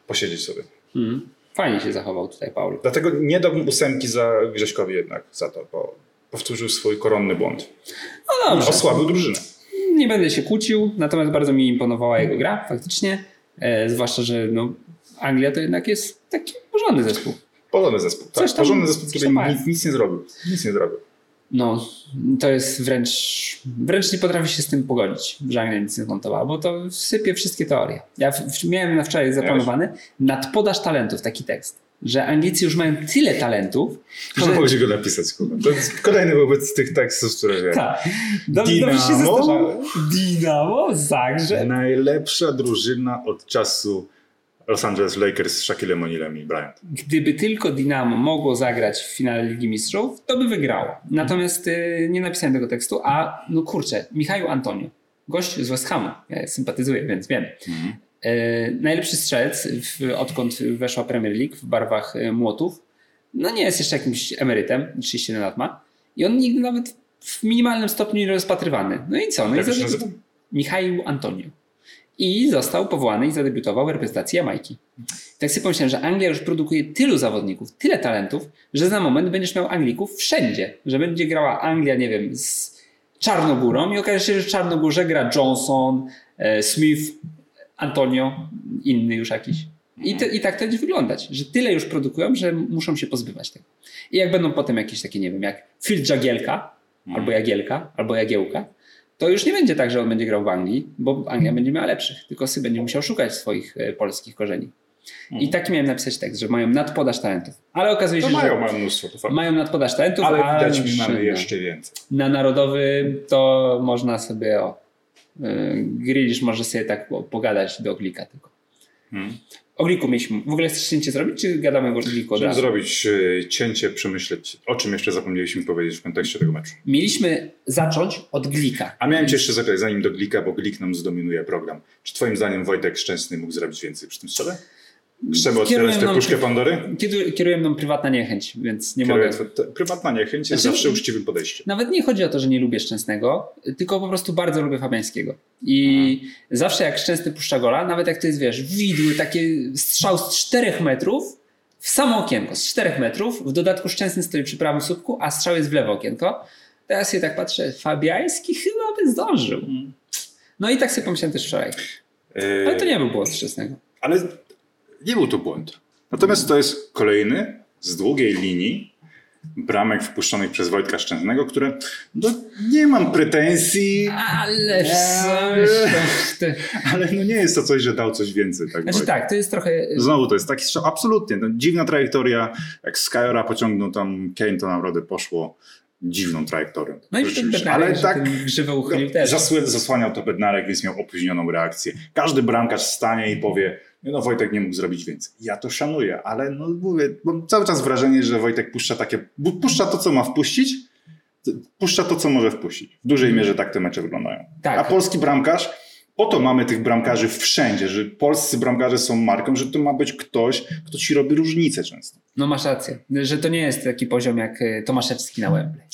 posiedzieć sobie. mm, fajnie się zachował tutaj Paulo. Dlatego nie dałbym ósemki za Grześkowi jednak, za to, bo powtórzył swój koronny błąd. No dobrze. Osłabił drużynę. Nie będę się kłócił, natomiast bardzo mi imponowała jego gra, faktycznie. E, zwłaszcza, że no, Anglia to jednak jest taki porządny zespół. Porządny zespół. Tak, Coś tam- porządny zespół, który nic, nic nie zrobił. Nic nie zrobił. No, to jest wręcz. Wręcz nie potrafię się z tym pogodzić, że Anglia nic nie zmontowała, bo to sypie wszystkie teorie. Ja w, miałem na wczoraj zaplanowany nadpodaż talentów taki tekst, że Anglicy już mają tyle talentów, że. Że... Mogę go napisać, kurwa. To jest kolejny wobec tych tekstów, które wiem. Tak. Dobrze, Dinamo? dobrze się. Dinamo, Zagrzeb. Najlepsza drużyna od czasu Los Angeles Lakers z Shaquillem O'Nealem i Bryant. Gdyby tylko Dinamo mogło zagrać w finale Ligi Mistrzów, to by wygrało. Natomiast y, nie napisałem tego tekstu, a no kurczę, Michał Antonio, gość z West Hamu, ja sympatyzuję, więc wiem. Y, najlepszy strzelec, w, odkąd weszła Premier League w barwach y, młotów, no nie jest jeszcze jakimś emerytem, 31 lat ma i on nigdy nawet w minimalnym stopniu nie rozpatrywany. No i co? No Jak i nazywa? Michał Antonio. I został powołany i zadebiutował w reprezentacji Jamajki. Tak sobie pomyślałem, że Anglia już produkuje tylu zawodników, tyle talentów, że za moment będziesz miał Anglików wszędzie. Że będzie grała Anglia, nie wiem, z Czarnogórą i okaże się, że w Czarnogórze gra Johnson, e, Smith, Antonio, inny już jakiś. I, te, I tak to będzie wyglądać, że tyle już produkują, że muszą się pozbywać tego. I jak będą potem jakieś takie, nie wiem, jak Phil Jagielka, albo Jagielka, albo Jagiełka, to już nie będzie tak, że on będzie grał w Anglii, bo Anglia będzie miała lepszych, tylko sobie będzie musiał szukać swoich e, polskich korzeni. I taki miałem napisać tekst, że mają nadpodaż talentów. Ale okazuje To się, mają, że mają mnóstwo, to fakt. mają nadpodaż talentów, Ale widać mi już mamy jeszcze więcej. Na narodowy to można sobie o Grilisz może sobie tak po- pogadać do Oglika tylko. Hmm. O Gliku mieliśmy. W ogóle chcesz cięcie zrobić, czy gadamy o Żeby razu? zrobić e, cięcie, przemyśleć, o czym jeszcze zapomnieliśmy powiedzieć w kontekście tego meczu. Mieliśmy zacząć od Glika. A miałem cię jeszcze zapytać, zanim do Glika, bo Glik nam zdominuje program. Czy twoim zdaniem Wojtek Szczęsny mógł zrobić więcej przy tym strzele? Chcemy otwierać tę puszkę Pandory? Kieruje mną prywatna niechęć, więc nie Kieruję mogę. tw- t- Prywatna niechęć jest Znaczy- zawsze uczciwym podejściem. Nawet nie chodzi o to, że nie lubię Szczęsnego, tylko po prostu bardzo lubię Fabiańskiego. I zawsze jak Szczęsny puszcza gola, nawet jak to jest, wiesz, widły, takie strzał z 4 metrów, w samo okienko, z 4 metrów, w dodatku Szczęsny stoi przy prawym słupku, a strzał jest w lewo okienko. Teraz się tak patrzę, Fabiański chyba by zdążył. No i tak sobie pomyślałem też wczoraj. Ale to nie był błąd Szczęsnego. Ale nie był to błąd. Natomiast to jest kolejny z długiej linii bramek wpuszczonych przez Wojtka Szczęsnego, które no, nie mam pretensji, Ale to, ale no nie jest to coś, że dał coś więcej. Tak Znaczy tak, to jest trochę... Znowu to jest taki strzał, absolutnie. No, dziwna trajektoria. Jak Skyora pociągnął tam Kane, to naprawdę poszło dziwną trajektorią. No i. Bednarek, Ale tak grzywę uchylił też. zasły- zasłaniał to Bednarek, więc miał opóźnioną reakcję. Każdy bramkarz stanie i powie, "Nie no Wojtek nie mógł zrobić więcej. Ja to szanuję, ale no mówię, mam cały czas wrażenie, że Wojtek puszcza takie, puszcza to, co ma wpuścić, puszcza to, co może wpuścić. W dużej mierze tak te mecze wyglądają. Tak. A polski bramkarz, po to mamy tych bramkarzy wszędzie, że polscy bramkarze są marką, że to ma być ktoś, kto ci robi różnicę często. No masz rację, że to nie jest taki poziom jak e, Tomaszewski na Wembley.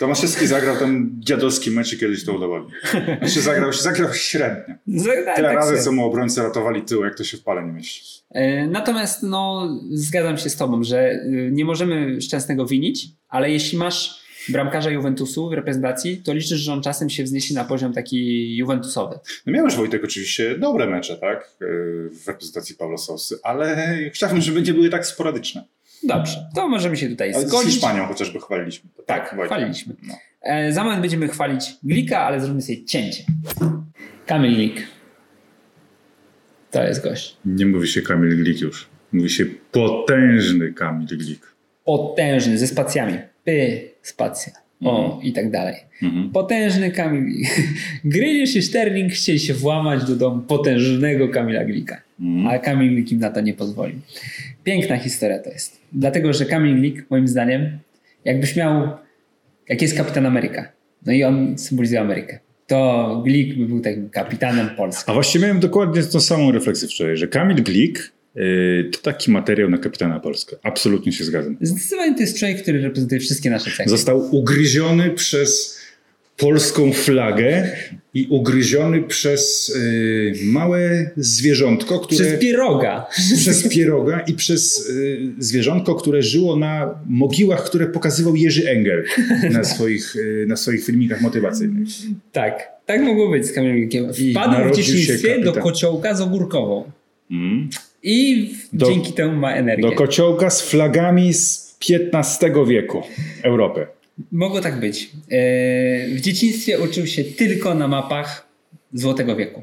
Tomaszewski zagrał ten dziadowski mecz i kiedyś to udowodnił. Znaczy zagrał, zagrał średnio. Tak, Tyle tak razy, co mu obrońcy ratowali tył, jak to się w pale nie mieści. E, Natomiast no, zgadzam się z tobą, że e, nie możemy Szczęsnego winić, ale jeśli masz bramkarza Juventusu w reprezentacji, to liczysz, że on czasem się wzniesie na poziom taki Juventusowy. No miałeś Wojtek oczywiście dobre mecze, tak? Yy, W reprezentacji Pawła Sosy, ale chciałbym, żeby nie były tak sporadyczne. Dobrze, to możemy się tutaj Ale z zgodzić. Hiszpanią chociażby chwaliliśmy. Tak, Wojtek. chwaliliśmy. No. E, Za moment będziemy chwalić Glika, ale zrobimy sobie cięcie. Kamil Glik. To jest gość. Nie mówi się Kamil Glik już. Mówi się potężny Kamil Glik. Potężny, ze spacjami. Py, spacja. O, i tak dalej. Mhm. Potężny Kamil Glik. Grylisz i Sterling chcieli się włamać do domu potężnego Kamila Glika. Mhm. Ale Kamil Glik im na to nie pozwolił. Piękna historia to jest. Dlatego, że Kamil Glik, moim zdaniem, jakbyś miał, jak jest kapitan Ameryka, no i on symbolizuje Amerykę, to Glik by był takim kapitanem Polski. A właściwie miałem dokładnie tą samą refleksję wczoraj, że Kamil Glik yy, to taki materiał na kapitana Polskę. Absolutnie się zgadzam. Zdecydowanie to jest człowiek, który reprezentuje wszystkie nasze cechy. Został ugryziony przez polską flagę i ugryziony przez y, małe zwierzątko, które... Przez pieroga. przez pieroga i przez y, zwierzątko, które żyło na mogiłach, które pokazywał Jerzy Engel na swoich, y, na swoich filmikach motywacyjnych. Tak, tak mogło być z Kamilkiem. Wpadł w dzieciństwie do kociołka z ogórkową. Mm. I Do- dzięki temu ma energię. Do kociołka z flagami z XV wieku Europy. Mogło tak być. E, W dzieciństwie uczył się tylko na mapach Złotego Wieku.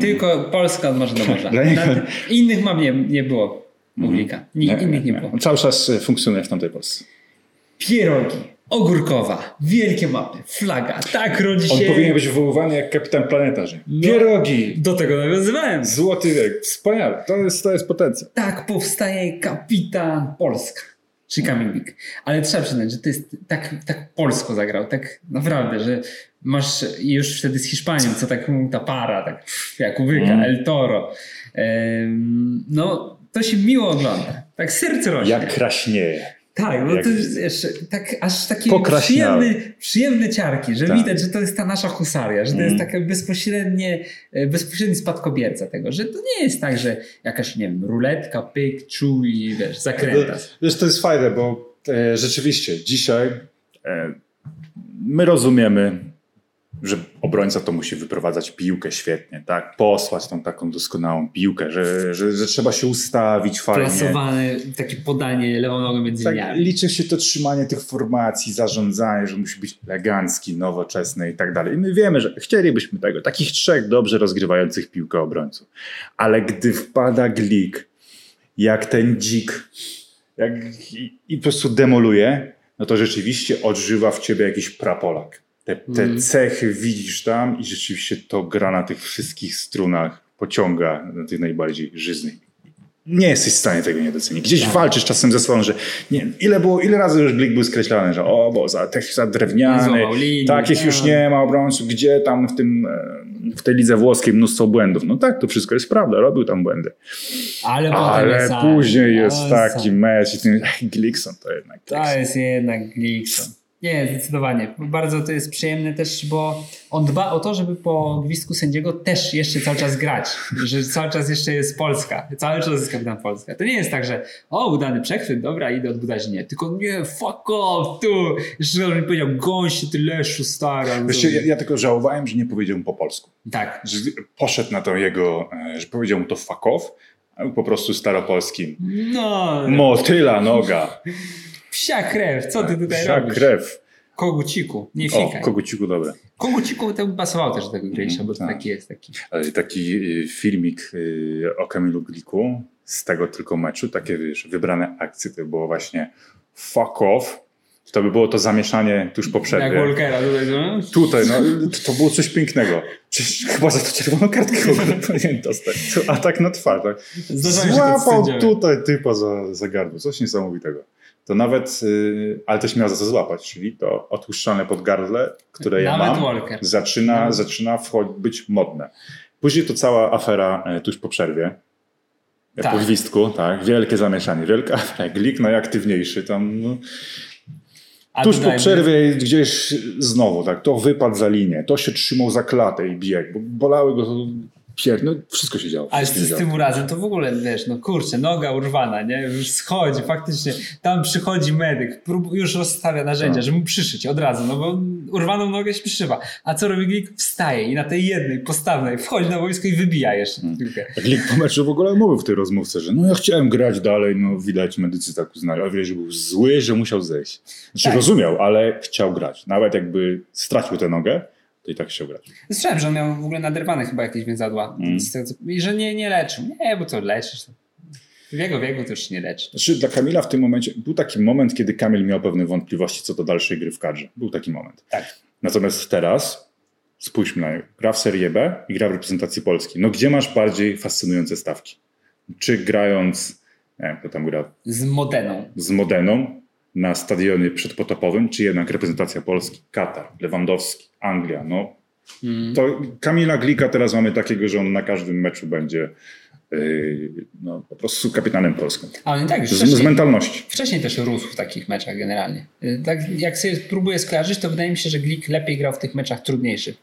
Tylko Polska od morza do morza. Innych map nie, nie było. Publika. Nikt innych nie było. On cały czas y, funkcjonuje w tamtej Polsce. Pierogi, ogórkowa, wielkie mapy, flaga. Tak rodzi On się... powinien być wywoływany jak kapitan planetarzy. No. Pierogi! Do tego nawiązywałem. Złoty wiek. Wspaniale. To jest, to jest potencjał. Tak powstaje kapitan Polska. Czy Kamilnik. Ale trzeba przyznać, że to jest tak, tak polsko zagrał, tak naprawdę, że masz już wtedy z Hiszpanią, co tak mu ta para, tak jak uwyka, Mm. El Toro. No, to się miło ogląda. Tak serce rośnie. Jak kraśnieje. Tak, no Jak- to jeszcze tak, aż takie przyjemne, przyjemne ciarki, że Tak. widać, że to jest ta nasza husaria, że to Mm. jest takie bezpośrednie, e, bezpośredni spadkobierca tego, że to nie jest tak, że jakaś, nie wiem, ruletka, pyk, czuł i wiesz, zakrętasz. Wiesz, to jest fajne, bo e, rzeczywiście dzisiaj e, my rozumiemy, że obrońca to musi wyprowadzać piłkę świetnie, tak? Posłać tą taką doskonałą piłkę, że, że, że trzeba się ustawić fajnie. Plasowane takie podanie lewą nogą między Tak, liniami. liczy się to trzymanie tych formacji, zarządzanie, że musi być elegancki, nowoczesny i tak dalej. I my wiemy, że chcielibyśmy tego, takich trzech dobrze rozgrywających piłkę obrońców. Ale gdy wpada glik, jak ten dzik, jak, i, i po prostu demoluje, no to rzeczywiście odżywa w ciebie jakiś prapolak. Te, te Mhm. cechy widzisz tam i rzeczywiście to gra na tych wszystkich strunach, pociąga na tych najbardziej żyznych nie jesteś w stanie tego nie docenić. Gdzieś walczysz czasem ze sobą, że nie, ile, było, ile razy już Glik był skreślany, że o, bo za, tak za drewniany, linię, takich tak. już nie ma obrońców, gdzie tam w tym e, w tej lidze włoskiej mnóstwo błędów. No tak, to wszystko jest prawda, robił tam błędy. Ale, Ale jest później jest taki mecz i ten Glikson to jednak To Glikson. jest jednak Glikson. Nie, zdecydowanie. Bardzo to jest przyjemne też, bo on dba o to, żeby po gwizdku sędziego też jeszcze cały czas grać. Że cały czas jeszcze jest Polska. Cały czas jest kapitan Polska. To nie jest tak, że o, udany przechwyt, dobra, idę odbudować. Nie, tylko nie, fuck off, tu. Jeszcze mi powiedział, gąsie ty leszu stara. Wiesz, ja, ja tylko żałowałem, że nie powiedział mu po polsku. Tak. Że poszedł na to jego, e, że powiedział mu to fuck off, po prostu staropolskim. No, Motyla noga, psia krew, co ty tutaj wsia robisz? krew. Koguciku, nie O, fikaj. koguciku dobre. Koguciku to by pasował też do tego Grisha, bo to tak. taki jest taki. Ale taki y, filmik y, o Kamilu Gliku z tego tylko meczu, takie wiesz, wybrane akcje, to było właśnie fuck off. To by było to zamieszanie tuż po Jak przerwie. Walkera tutaj, no. Tutaj, no, to było coś pięknego. Przecież chyba za to czerwoną kartkę powinien dostać. Atak na twarz. Tak? Zdarzają Złapał tutaj typa za, za gardło. Coś niesamowitego. To nawet, y, ale też miał za co złapać, czyli to odpuszczane pod gardle, które ja Nawet mam, Walker. zaczyna, Nawet- zaczyna być modne. Później to cała afera e, tuż po przerwie. Tak. Po gwizdku, tak, wielkie zamieszanie, wielka afera. Glik najaktywniejszy tam, no, tuż po przerwie gdzieś znowu, tak, to wypadł za linię, to się trzymał za klatę i biegł, bo bolały go pier... no wszystko się działo. Ale z, tym urazem to w ogóle, wiesz, no kurczę, noga urwana, nie? Już schodzi, faktycznie. Tam przychodzi medyk, prób, już rozstawia narzędzia, Tak. żeby mu przyszyć od razu, no bo urwaną nogę się przyszywa. A co robi Glik? Wstaje i na tej jednej, postawnej wchodzi na wojsko i wybija jeszcze Hmm. piłkę. Lig po meczu w ogóle mówił w tej rozmówce, że no ja chciałem grać dalej, no widać medycy tak uznali, a widać, że był zły, że musiał zejść. Znaczy Tak. rozumiał, ale chciał grać. Nawet jakby stracił tę nogę, to i tak chciał grać. Słyszałem, że on miał w ogóle naderwane chyba jakieś więzadła. Mm. Co- I że nie, nie leczył. Nie, bo to leczysz. W jego wieku to już się nie leczy. Znaczy dla Kamila w tym momencie, był taki moment, kiedy Kamil miał pewne wątpliwości co do dalszej gry w kadrze. Był taki moment. Tak. Natomiast teraz spójrzmy na gra w Serie B i gra w reprezentacji Polski. No gdzie masz bardziej fascynujące stawki? Czy grając, nie wiem, kto tam gra Z Modeną. z Modeną na stadionie przedpotopowym, czy jednak reprezentacja Polski, Katar, Lewandowski, Anglia, no To Kamila Glika teraz mamy takiego, że on na każdym meczu będzie yy, no, po prostu kapitanem Polską. Ale nie tak, już Z, z mentalności. wcześniej też rósł w takich meczach generalnie. Y, Tak jak sobie próbuję skojarzyć, to wydaje mi się, że Glik lepiej grał w tych meczach trudniejszych,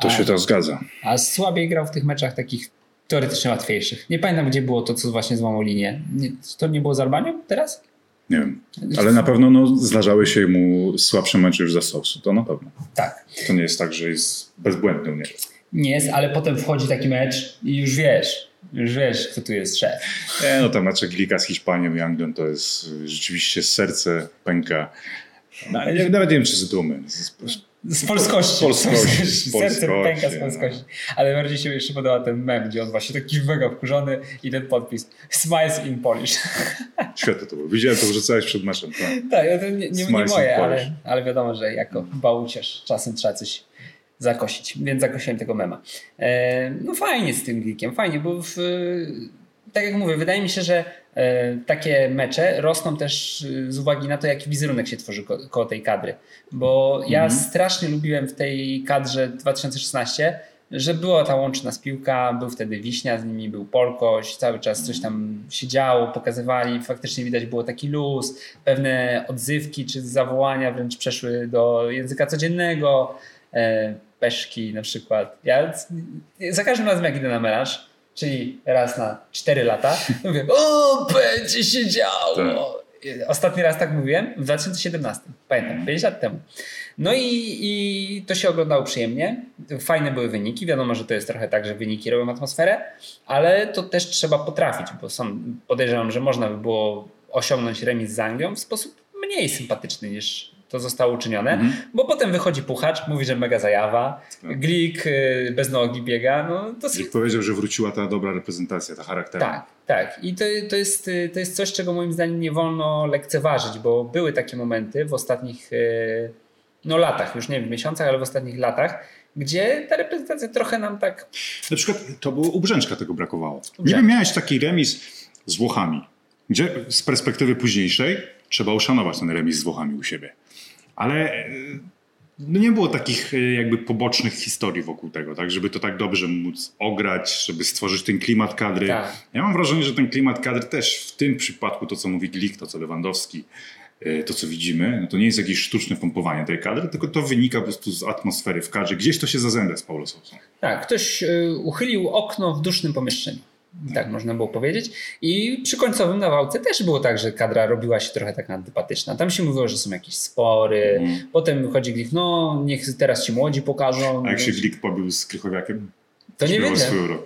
To się to zgadza. a słabiej grał w tych meczach takich teoretycznie łatwiejszych. Nie pamiętam, gdzie było to, co właśnie złamał linię. Nie, to nie było z Albanią teraz? Nie wiem. Ale na pewno no, zdarzały się mu słabsze mecze już za Sousu. To na pewno. Tak. To nie jest tak, że jest bezbłędny u niego. Nie jest, ale potem wchodzi taki mecz i już wiesz, już wiesz, kto tu jest szef. Nie, no te mecze Glika z Hiszpanią i Anglią to jest rzeczywiście serce pęka. No, nawet nie wiem, czy z dumy. Z- polskości. Polskości, Serce polskości, pęka z no. polskości. Ale bardziej się jeszcze podoba ten mem, gdzie on właśnie taki mega wkurzony i ten podpis. Smiles in Polish. Świetne to było. Widziałem to, wrzucałeś przed meczem. Tak. tak, to nie, nie, nie moje, ale, ale wiadomo, że jako bałucierz czasem trzeba coś zakosić, więc zakosiłem tego mema. E, no fajnie z tym glikiem, fajnie, bo w, tak jak mówię, wydaje mi się, że e, takie mecze rosną też e, z uwagi na to, jaki wizerunek się tworzy ko- koło tej kadry. Bo ja Mhm. strasznie lubiłem w tej kadrze 2016, że była ta łączna spiłka, był wtedy Wiśnia, z nimi był Polkoś, cały czas coś tam się działo, pokazywali, faktycznie widać było taki luz, pewne odzywki czy zawołania wręcz przeszły do języka codziennego, e, peszki na przykład. Ja za każdym razem jak idę na melanż, czyli raz na 4 lata, mówię, o, będzie się działo. Ostatni raz tak mówiłem w 2017, pamiętam, 5 lat temu. No i, i to się oglądało przyjemnie. Fajne były wyniki. Wiadomo, że to jest trochę tak, że wyniki robią atmosferę, ale to też trzeba potrafić, bo są, podejrzewam, że można by było osiągnąć remis z Anglią w sposób mniej sympatyczny niż to zostało uczynione, bo potem wychodzi puchacz, mówi, że mega zajawa, glik y, bez nogi biega, no to Jak powiedział, że wróciła ta dobra reprezentacja, ta charakterna. tak, tak. I to, to, jest, y, to jest coś, czego moim zdaniem nie wolno lekceważyć, bo były takie momenty w ostatnich y, no, latach, już nie wiem, miesiącach, ale w ostatnich latach, gdzie ta reprezentacja trochę nam tak. Na przykład to było u Brzęczka tego brakowało. Nie Brzęczka. wiem, miałeś taki remis z Włochami, gdzie z perspektywy późniejszej trzeba uszanować ten remis z Włochami u siebie. Ale e, no nie było takich e, jakby pobocznych historii wokół tego, tak, żeby to tak dobrze móc ograć, żeby stworzyć ten klimat kadry. Tak. Ja mam wrażenie, że ten klimat kadry też w tym przypadku, to co mówi Glik, to co Lewandowski, e, to co widzimy, no to nie jest jakieś sztuczne pompowanie tej kadry, tylko to wynika po prostu z atmosfery w kadrze. Gdzieś to się zazębia z Paulo Sousą. Tak, ktoś uchylił okno w dusznym pomieszczeniu. Tak można było powiedzieć. I przy końcowym nawałce też było tak, że kadra robiła się trochę tak antypatyczna. Tam się mówiło, że są jakieś spory. Potem wychodzi Glik, no niech teraz ci młodzi pokażą. A jak się Glik pobił z Krychowiakiem, to nie wiem.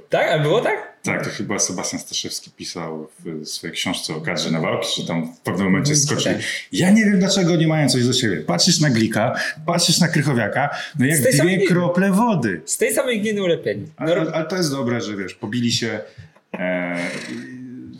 Tak, a było tak? Tak, to chyba Sebastian Staszewski pisał w swojej książce o kadrze Nawałki, że tam w pewnym momencie skoczył. Tak. Ja nie wiem, dlaczego nie mają coś do siebie. Patrzysz na Glika, patrzysz na Krychowiaka, no jak dwie krople wody. Z tej samej gliny ulepieni. No, Ale, ale to jest dobre, że wiesz, pobili się,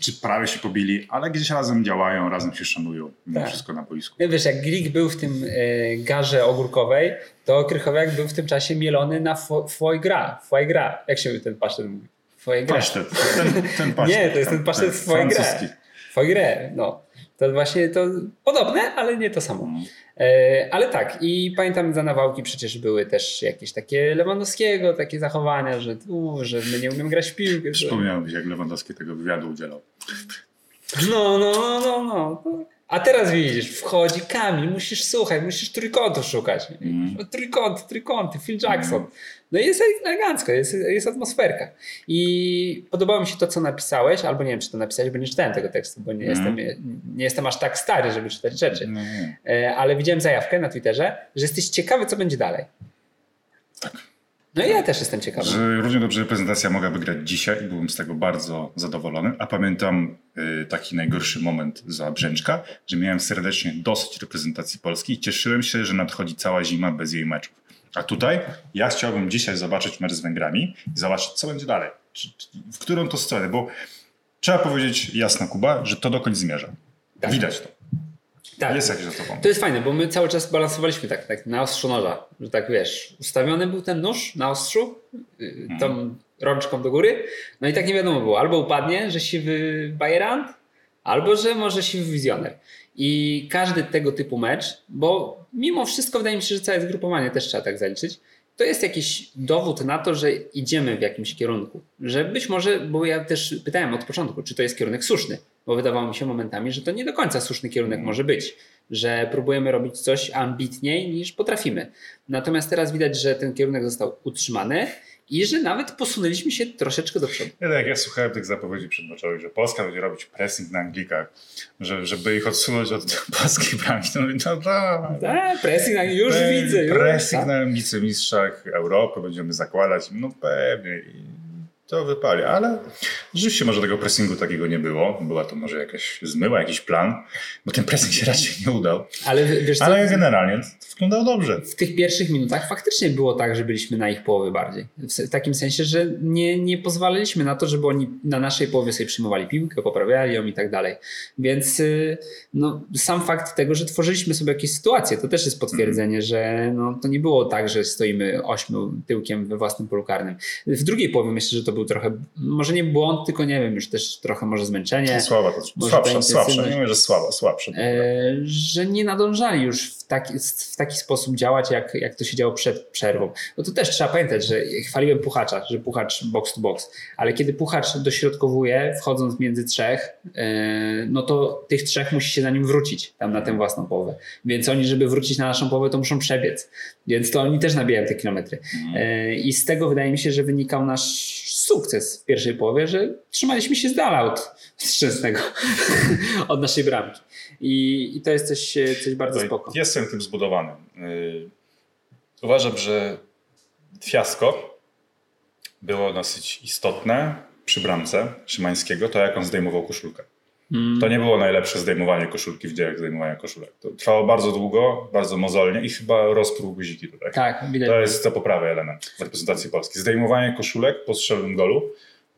czy prawie się pobili, ale gdzieś razem działają, razem się szanują, mimo Tak. wszystko na boisku. Wiesz, jak Glik był w tym e, garze ogórkowej, to Krychowiak był w tym czasie mielony na fo- foie gras. Foie gras. Jak się ten pasztet mówi? Foie gras. Pasztet, ten, ten pasztet. Nie, to jest ten pasztet z foie gras. Foie gras, no. To właśnie to podobne, ale nie to samo. Mhm. E, ale tak, i pamiętam za nawałki przecież były też jakieś takie Lewandowskiego, takie zachowania, że, u, że my nie umiemy grać w piłkę. że- Przypomniałem mi się, jak Lewandowski tego wywiadu udzielał. No, no, no, no, no. A teraz widzisz, wchodzi Kamil, musisz słuchać, musisz trójkątu szukać. Mhm. Trójkąty, trójkąty, Phil Jackson. No i jest elegancko, jest, jest atmosferka. I podobało mi się to, co napisałeś, albo nie wiem, czy to napisałeś, bo nie czytałem tego tekstu, bo nie, Mhm. jestem, nie jestem aż tak stary, żeby czytać rzeczy. E, Ale widziałem zajawkę na Twitterze, że jesteś ciekawy, co będzie dalej. No i ja też jestem ciekawy. Że równie dobrze reprezentacja mogłaby grać dzisiaj i byłem z tego bardzo zadowolony. A pamiętam y, taki najgorszy moment za Brzęczka, że miałem serdecznie dosyć reprezentacji Polski i cieszyłem się, że nadchodzi cała zima bez jej meczów. A tutaj ja chciałbym dzisiaj zobaczyć mecz z Węgrami i zobaczyć, co będzie dalej. W którą to stronę, bo trzeba powiedzieć jasno, Kuba, że to dokąd zmierza. Tak. Widać to. Tak. Jest jakieś za. To jest fajne, bo my cały czas balansowaliśmy tak, tak na ostrzu noża, że tak wiesz, ustawiony był ten nóż na ostrzu, y, tą rączką do góry, no i tak nie wiadomo było, albo upadnie, że siwy bajerant, albo że może siwy wizjoner. I każdy tego typu mecz, bo mimo wszystko wydaje mi się, że całe zgrupowanie też trzeba tak zaliczyć, to jest jakiś dowód na to, że idziemy w jakimś kierunku. Że być może, bo ja też pytałem od początku, czy to jest kierunek słuszny, bo wydawało mi się momentami, że to nie do końca słuszny kierunek może być, że próbujemy robić coś ambitniej niż potrafimy. Natomiast teraz widać, że ten kierunek został utrzymany i że nawet posunęliśmy się troszeczkę do przodu. Ja, tak, ja słuchałem tych zapowiedzi przedmeczowych, że Polska będzie robić pressing na Anglikach, że, żeby ich odsunąć od polskiej bramki. No, mówię, no tak. Tak, pressing, na- już Pe- widzę. Już, Pressing tak. na wicemistrzach Europy będziemy zakładać. No pewnie. I to wypali. Ale rzeczywiście może tego pressingu takiego nie było. Była to może jakaś zmyła, jakiś plan, bo ten pressing się raczej nie udał. Ale co, Ale generalnie to wyglądało dobrze. w tych pierwszych minutach faktycznie było tak, że byliśmy na ich połowy bardziej. W takim sensie, że nie, nie pozwalaliśmy na to, żeby oni na naszej połowie sobie przyjmowali piłkę, poprawiali ją i tak dalej. Więc y, no, sam fakt tego, że tworzyliśmy sobie jakieś sytuacje, to też jest potwierdzenie, że no, to nie było tak, że stoimy ośmiu tyłkiem we własnym polu karnym. W drugiej połowie myślę, że to był trochę, może nie błąd, tylko nie wiem, już też trochę może zmęczenie. Słaba to, Może słabsza, słabsza. Nie mówię, że słaba, słabsza. E, że nie nadążali już w taki, w taki sposób działać, jak, jak to się działo przed przerwą. No to też trzeba pamiętać, że chwaliłem Puchacza, że Puchacz box to box, ale kiedy Puchacz dośrodkowuje, wchodząc między trzech, e, no to tych trzech musi się za nim wrócić tam na tę własną połowę. Więc oni, żeby wrócić na naszą połowę, to muszą przebiec. Więc to oni też nabijają te kilometry. E, I z tego wydaje mi się, że wynikał nasz sukces w pierwszej połowie, że trzymaliśmy się z dala od Szczęsnego, od naszej bramki. I, I to jest coś, coś bardzo Tutaj spoko. Jestem tym zbudowany. Yy, Uważam, że fiasko było dosyć istotne przy bramce Szymańskiego, to jak on zdejmował koszulkę. To nie było najlepsze zdejmowanie koszulki w dziejach zdejmowania koszulek. To trwało bardzo długo, bardzo mozolnie i chyba rozpruł guziki tutaj. Tak, widać. To jest to poprawy element w reprezentacji Polski. Zdejmowanie koszulek po strzelnym golu.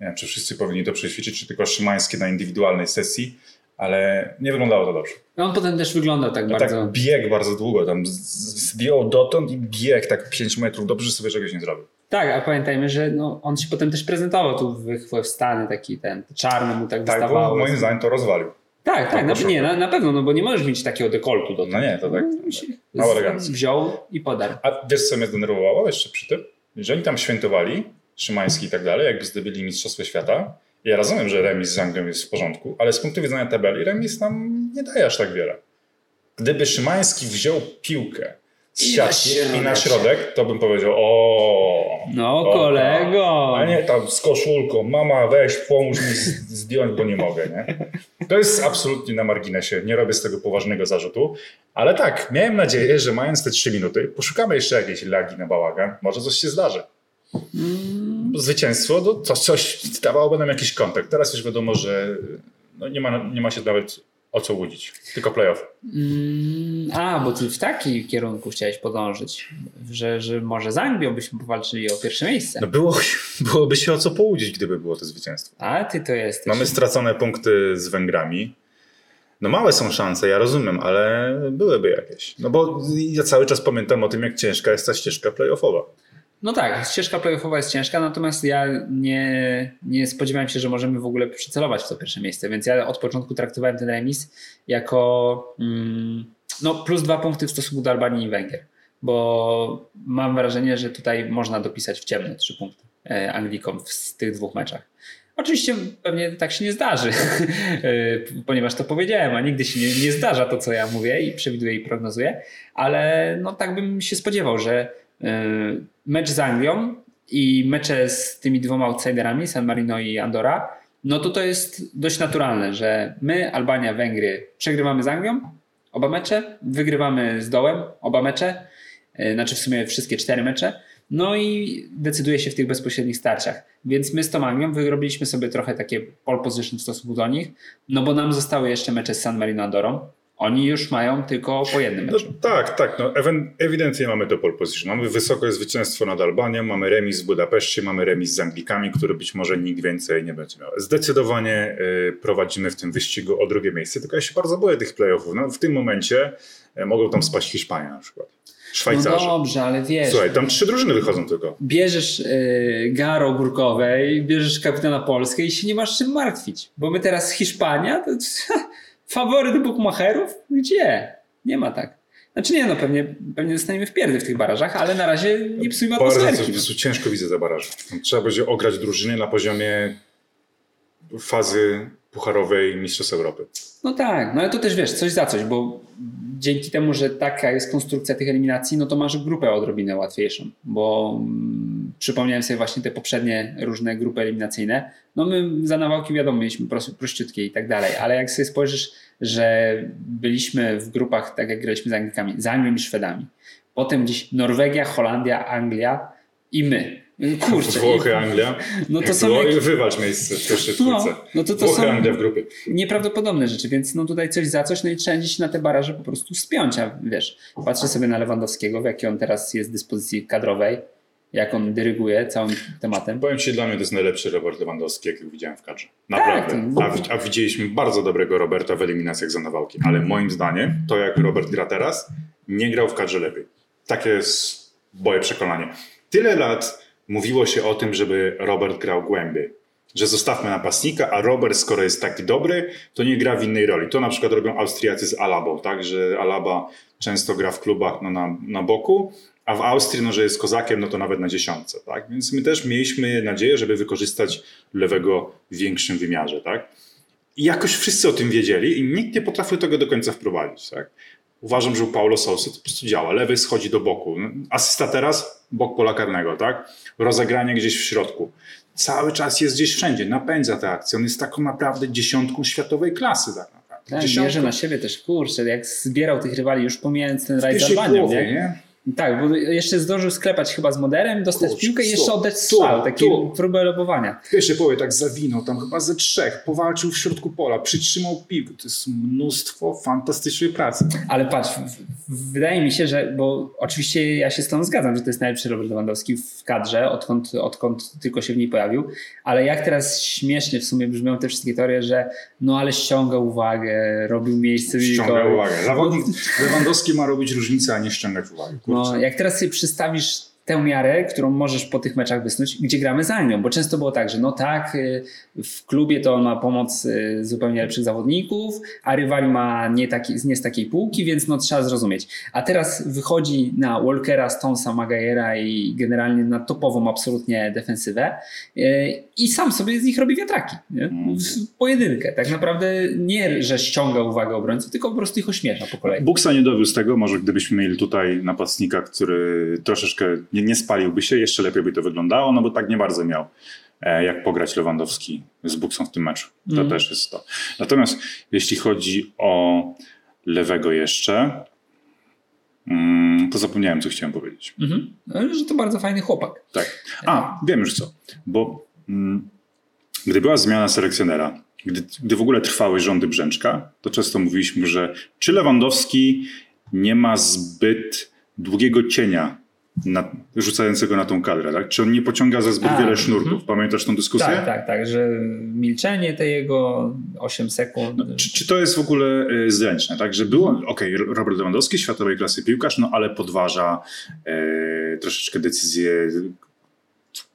Nie wiem, czy wszyscy powinni to przećwiczyć, czy tylko Szymański na indywidualnej sesji, ale nie wyglądało to dobrze. No On potem też wyglądał tak No bardzo. tak bieg bardzo długo, tam zdjął dotąd i bieg tak 5 metrów. Dobrze, sobie czegoś nie zrobił. Tak, a pamiętajmy, że no, on się potem też prezentował tu w, Stany, taki ten czarny mu tak Tak, wystawało. bo moim zdaniem to rozwalił. Tak, tak, na, koszulkę. nie, na, na pewno, no bo nie możesz mieć takiego dekoltu do No nie, to tak. się Mało elegancko. Wziął i podarł. A wiesz, co mnie zdenerwowało jeszcze przy tym? Że oni tam świętowali, Szymański i tak dalej, jakby zdobyli Mistrzostwo Świata. Ja rozumiem, że remis z Anglią jest w porządku, ale z punktu widzenia tabeli remis nam nie daje aż tak wiele. Gdyby Szymański wziął piłkę z siatki i na środek, to bym powiedział o. No, o, kolego. A nie tam z koszulką, mama weź, pomóż mi zdjąć, bo nie mogę, nie? To jest absolutnie na marginesie, nie robię z tego poważnego zarzutu, ale tak, miałem nadzieję, że mając te trzy minuty, poszukamy jeszcze jakiejś lagi na bałagan, może coś się zdarzy. Zwycięstwo, to, to coś dawałoby nam jakiś kontakt. Teraz już wiadomo, że no nie, ma, nie ma się nawet o co łudzić, tylko playoff. Mm, a, bo ty w taki kierunku chciałeś podążyć, że, że może z Anglią byśmy powalczyli o pierwsze miejsce. No było, byłoby się o co połudzić, gdyby było to zwycięstwo. A ty to jesteś. Mamy stracone punkty z Węgrami. No małe są szanse, ja rozumiem, ale byłyby jakieś. No bo ja cały czas pamiętam o tym, jak ciężka jest ta ścieżka playoffowa. No tak, ścieżka playoffowa jest ciężka, natomiast ja nie, nie spodziewałem się, że możemy w ogóle przycelować w to pierwsze miejsce, więc ja od początku traktowałem ten remis jako mm, no, plus dwa punkty w stosunku do Albanii i Węgier, bo mam wrażenie, że tutaj można dopisać w ciemno trzy punkty e, Anglikom w tych dwóch meczach. Oczywiście pewnie tak się nie zdarzy, e, ponieważ to powiedziałem, a nigdy się nie, nie zdarza to, co ja mówię i przewiduję i prognozuję, ale no tak bym się spodziewał, że e, mecz z Anglią i mecze z tymi dwoma outsiderami, San Marino i Andorra, no to to jest dość naturalne, że my, Albania, Węgry przegrywamy z Anglią, oba mecze, wygrywamy z dołem, oba mecze, e, znaczy w sumie wszystkie cztery mecze, no i decyduje się w tych bezpośrednich starciach. Więc my z tą Anglią wyrobiliśmy sobie trochę takie pole position w stosunku do nich, no bo nam zostały jeszcze mecze z San Marino Andorą. Oni już mają tylko po jednym No, meczu. tak, tak. No, ewidentnie mamy to pole position. Mamy wysokie zwycięstwo nad Albanią, mamy remis w Budapeszcie, mamy remis z Anglikami, który być może nikt więcej nie będzie miał. Zdecydowanie y, prowadzimy w tym wyścigu o drugie miejsce, tylko ja się bardzo boję tych playoffów. No, w tym momencie y, mogą tam spaść Hiszpania na przykład. No Szwajcarzy. dobrze, ale wiesz, Słuchaj, tam trzy drużyny wychodzą tylko. bierzesz y, Garo Górkowej, bierzesz kapitana Polskę i się nie masz czym martwić. Bo my teraz Hiszpania, to faworyt bukmacherów? Gdzie? Nie ma tak. Znaczy nie, no pewnie, pewnie zostaniemy w pierdy w tych barażach, ale na razie nie psujmy Bardzo po atmosferki. prostu ciężko widzę za baraż. Trzeba będzie ograć drużyny na poziomie fazy pucharowej Mistrzostw Europy. No tak, no ale to też wiesz, coś za coś, bo dzięki temu, że taka jest konstrukcja tych eliminacji, no to masz grupę odrobinę łatwiejszą, bo mm, przypomniałem sobie właśnie te poprzednie różne grupy eliminacyjne. No my za nawałki wiadomo, mieliśmy pros- prościutkie i tak dalej, ale jak sobie spojrzysz, że byliśmy w grupach, tak jak graliśmy z Anglikami, z Anglią i Szwedami, potem gdzieś Norwegia, Holandia, Anglia i my. Kurczę. Włochy, Anglia. No to są jak- Wywalcz miejsce w pierwszej No, no to to Włochy, są- Anglia w grupie. nieprawdopodobne rzeczy, więc no tutaj coś za coś, no i trzeba gdzieś na te baraże po prostu spiąć, a wiesz, patrzę sobie na Lewandowskiego, w jakiej on teraz jest dyspozycji kadrowej, jak on dyryguje całym tematem. Powiem Ci, dla mnie to jest najlepszy Robert Lewandowski, jakiego widziałem w kadrze. Naprawdę. Tak, A, a widzieliśmy bardzo dobrego Roberta w eliminacjach za nawałki, ale moim zdaniem to, jak Robert gra teraz, nie grał w kadrze lepiej. Takie jest moje przekonanie. Tyle lat mówiło się o tym, żeby Robert grał głębiej. Że zostawmy napastnika, a Robert, skoro jest taki dobry, to nie gra w innej roli. To na przykład robią Austriacy z Alabą, tak? Że Alaba często gra w klubach no, na, na boku, a w Austrii, no, że jest kozakiem, no to nawet na dziesiątce, tak? Więc my też mieliśmy nadzieję, żeby wykorzystać lewego w większym wymiarze, tak? I jakoś wszyscy o tym wiedzieli i nikt nie potrafił tego do końca wprowadzić, tak? Uważam, że u Paulo Sousa to po prostu działa. Lewy schodzi do boku. Asysta teraz, bok pola karnego, tak? Rozegranie gdzieś w środku. Cały czas jest gdzieś wszędzie, napędza tę akcję. On jest taką naprawdę dziesiątką światowej klasy tak naprawdę. Tak, Dziesiątką bierze na siebie też, kurczę, jak zbierał tych rywali, już pomijając ten rajd z Albanią, nie? Tak, bo jeszcze zdążył sklepać chyba z moderem, dostać Kurczę, piłkę i jeszcze oddać strzał, taki tu. próbę lobowania. W pierwszej połowie tak zawinął, tam chyba ze trzech, powalczył w środku pola, przytrzymał piłkę. To jest mnóstwo fantastycznej pracy. Ale patrz, wydaje mi się, że, bo oczywiście ja się z tą zgadzam, że to jest najlepszy Robert Lewandowski w kadrze, odkąd, odkąd tylko się w niej pojawił, ale jak teraz śmiesznie w sumie brzmią te wszystkie teorie, że no ale ściąga uwagę, robił miejsce Ściąga uwagę. Zawodnik Lewandowski ma robić różnicę, a nie ściągać uwagi. No, jak teraz sobie przystawisz tę miarę, którą możesz po tych meczach wysnuć, gdzie gramy z Anglią, bo często było tak, że no tak, y, w klubie to on ma pomoc y, zupełnie lepszych zawodników, a rywali ma nie, taki, nie z takiej półki, więc no trzeba zrozumieć. A teraz wychodzi na Walkera, Stonesa, Magajera i generalnie na topową absolutnie defensywę y, i sam sobie z nich robi wiatraki. Nie? W pojedynkę. Tak naprawdę nie, że ściąga uwagę obrońców, tylko po prostu ich ośmiesza po kolei. Buksa nie dowiózł tego, może gdybyśmy mieli tutaj napastnika, który troszeczkę nie, nie spaliłby się, jeszcze lepiej by to wyglądało, no bo tak nie bardzo miał e, jak pograć Lewandowski z Buksą w tym meczu. To Mhm. też jest to. Natomiast jeśli chodzi o lewego jeszcze, mm, to zapomniałem, co chciałem powiedzieć. Mhm. No, że to bardzo fajny chłopak. Tak. A, wiem już co. Bo mm, gdy była zmiana selekcjonera, gdy, gdy w ogóle trwały rządy Brzęczka, to często mówiliśmy, że czy Lewandowski nie ma zbyt długiego cienia na, rzucającego na tą kadrę, tak? Czy on nie pociąga za zbyt A, wiele mhm. sznurków? Pamiętasz tą dyskusję? Tak, tak, tak, że milczenie te jego 8 sekund. No, Czy, czy to jest w ogóle y, zręczne? Tak, że było, okej, Robert Lewandowski, światowej klasy piłkarz, no ale podważa e, troszeczkę decyzję,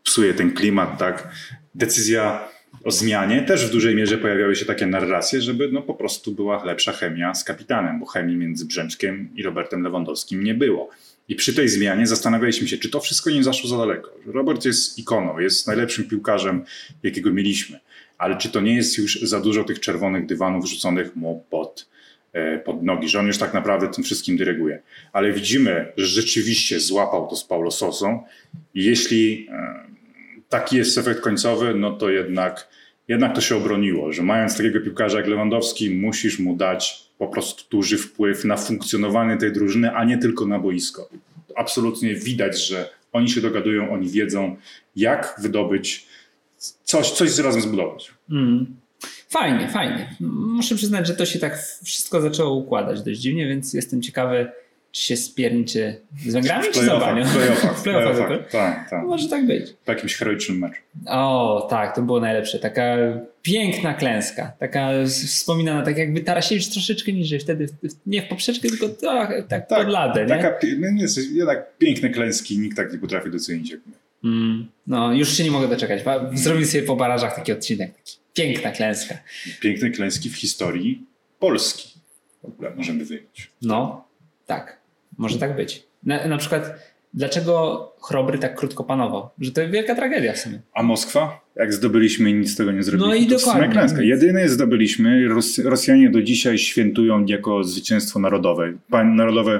psuje ten klimat, tak? Decyzja o zmianie, też w dużej mierze pojawiały się takie narracje, żeby no po prostu była lepsza chemia z kapitanem, bo chemii między Brzęczkiem i Robertem Lewandowskim nie było. I przy tej zmianie zastanawialiśmy się, czy to wszystko nie zaszło za daleko. Robert jest ikoną, jest najlepszym piłkarzem, jakiego mieliśmy. Ale czy to nie jest już za dużo tych czerwonych dywanów wrzuconych mu pod, e, pod nogi, że on już tak naprawdę tym wszystkim dyryguje. Ale widzimy, że rzeczywiście złapał to z Paulo Sosą jeśli e, taki jest efekt końcowy, no to jednak, jednak to się obroniło, że mając takiego piłkarza jak Lewandowski, musisz mu dać po prostu duży wpływ na funkcjonowanie tej drużyny, a nie tylko na boisko. Absolutnie widać, że oni się dogadują, oni wiedzą, jak wydobyć coś, coś razem zbudować. Mm. Fajnie, fajnie. Muszę przyznać, że to się tak wszystko zaczęło układać dość dziwnie, więc jestem ciekawy, czy się spierniczy z Węgrami, czy z Albanią? w playoffach, W playoffach playoffach. tylko? Tak, tak. Może tak być. W jakimś heroicznym meczu. O, tak, to było najlepsze. Taka piękna klęska. Taka wspominana, tak jakby Tarasiewicz troszeczkę niżej. Wtedy nie w poprzeczkę, tylko tak, tak, pod ladę, nie? Taka, no nie, jednak piękne klęski nikt tak nie potrafi docenić jak my. Mm, no, już się nie mogę doczekać. Zrobię sobie po barażach taki odcinek. Piękna klęska. Piękne klęski w historii Polski. W ogóle możemy wyjąć. No, tak. Może tak być. Na, na przykład, dlaczego Chrobry tak krótko panował? Że to wielka tragedia w sumie. A Moskwa? Jak zdobyliśmy i nic z tego nie zrobiliśmy. No i to dokładnie. klęska. Jedyne zdobyliśmy, Ros Rosjanie do dzisiaj świętują jako zwycięstwo narodowe. Pan, narodowe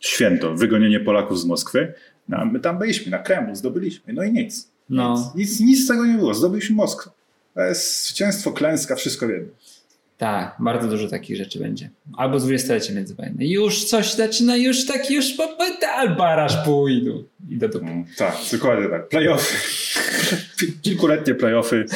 święto, wygonienie Polaków z Moskwy. No, my tam byliśmy, na Kremlu, zdobyliśmy. No i nic. No. Nic, nic, nic z tego nie było. Zdobyliśmy Moskwę. To jest zwycięstwo, klęska, wszystko wiemy. Tak, bardzo dużo takich rzeczy będzie. Albo dwudziestolecie międzywojenne. Już coś zaczyna, już tak, już albaraż pójdą. I do dupy. Mm, Tak, dokładnie tak. Playoffy. Kilkuletnie playoffy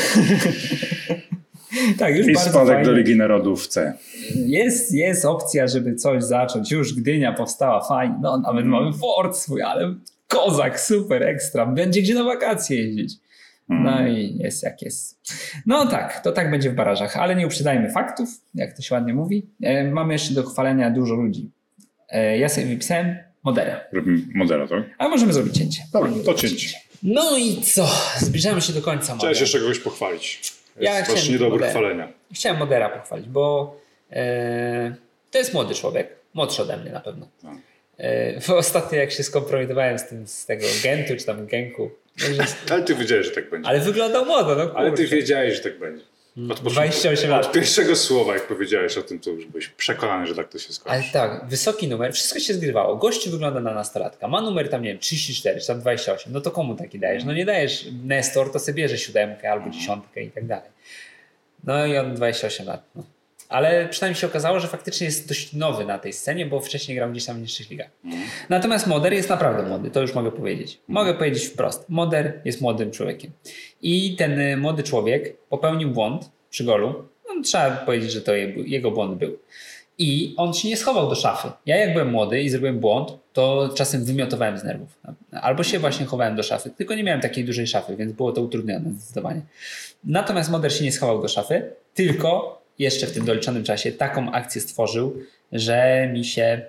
Tak, już i bardzo spadek fajnie. do Ligi Narodów C. Jest, jest opcja, żeby coś zacząć. Już Gdynia powstała fajnie. No, nawet mamy fort swój, ale kozak, super, ekstra. Będzie gdzie na wakacje jeździć. No i jest jak jest. No tak, to tak będzie w barażach, ale nie uprzedzajmy faktów, jak to się ładnie mówi. E, mamy jeszcze do chwalenia dużo ludzi. E, ja sobie wypisałem Modera, Robimy modela, tak? ale możemy zrobić cięcie. Dobra, to cięcie. No i co? Zbliżamy się do końca. Chciałeś Modera. jeszcze kogoś pochwalić. Ja Jest chciałem właśnie Modera. chwalenia. Chciałem Modera pochwalić, bo e, to jest młody człowiek, młodszy ode mnie na pewno. Tak. E, ostatnio jak się skompromitowałem z, tym, z tego Gentu czy tam Genku, Ale ty wiedziałeś, że tak będzie. ale wyglądał młodo, no Ale ty kurczę. wiedziałeś, że tak będzie. Od początku. 28 lat. Od pierwszego słowa, jak powiedziałeś o tym, to już byłeś przekonany, że tak to się skończy. Ale tak, wysoki numer, wszystko się zgrywało. Gościu wygląda na nastolatka, ma numer tam, nie wiem, 34 czy tam 28, no to komu taki dajesz? No nie dajesz Nestor, to sobie bierze siódemkę albo dziesiątkę i tak dalej. No i on 28 lat. No. Ale przynajmniej się okazało, że faktycznie jest dość nowy na tej scenie, bo wcześniej grał gdzieś tam w niższych ligach. Natomiast Moder jest naprawdę młody, to już mogę powiedzieć. Mogę powiedzieć wprost. Moder jest młodym człowiekiem. I ten y, młody człowiek popełnił błąd przy golu. No, trzeba powiedzieć, że to je- jego błąd był. I on się nie schował do szafy. Ja jak byłem młody i zrobiłem błąd, to czasem wymiotowałem z nerwów. Albo się właśnie chowałem do szafy. Tylko nie miałem takiej dużej szafy, więc było to utrudnione zdecydowanie. Natomiast Moder się nie schował do szafy, tylko jeszcze w tym doliczonym czasie taką akcję stworzył, że mi się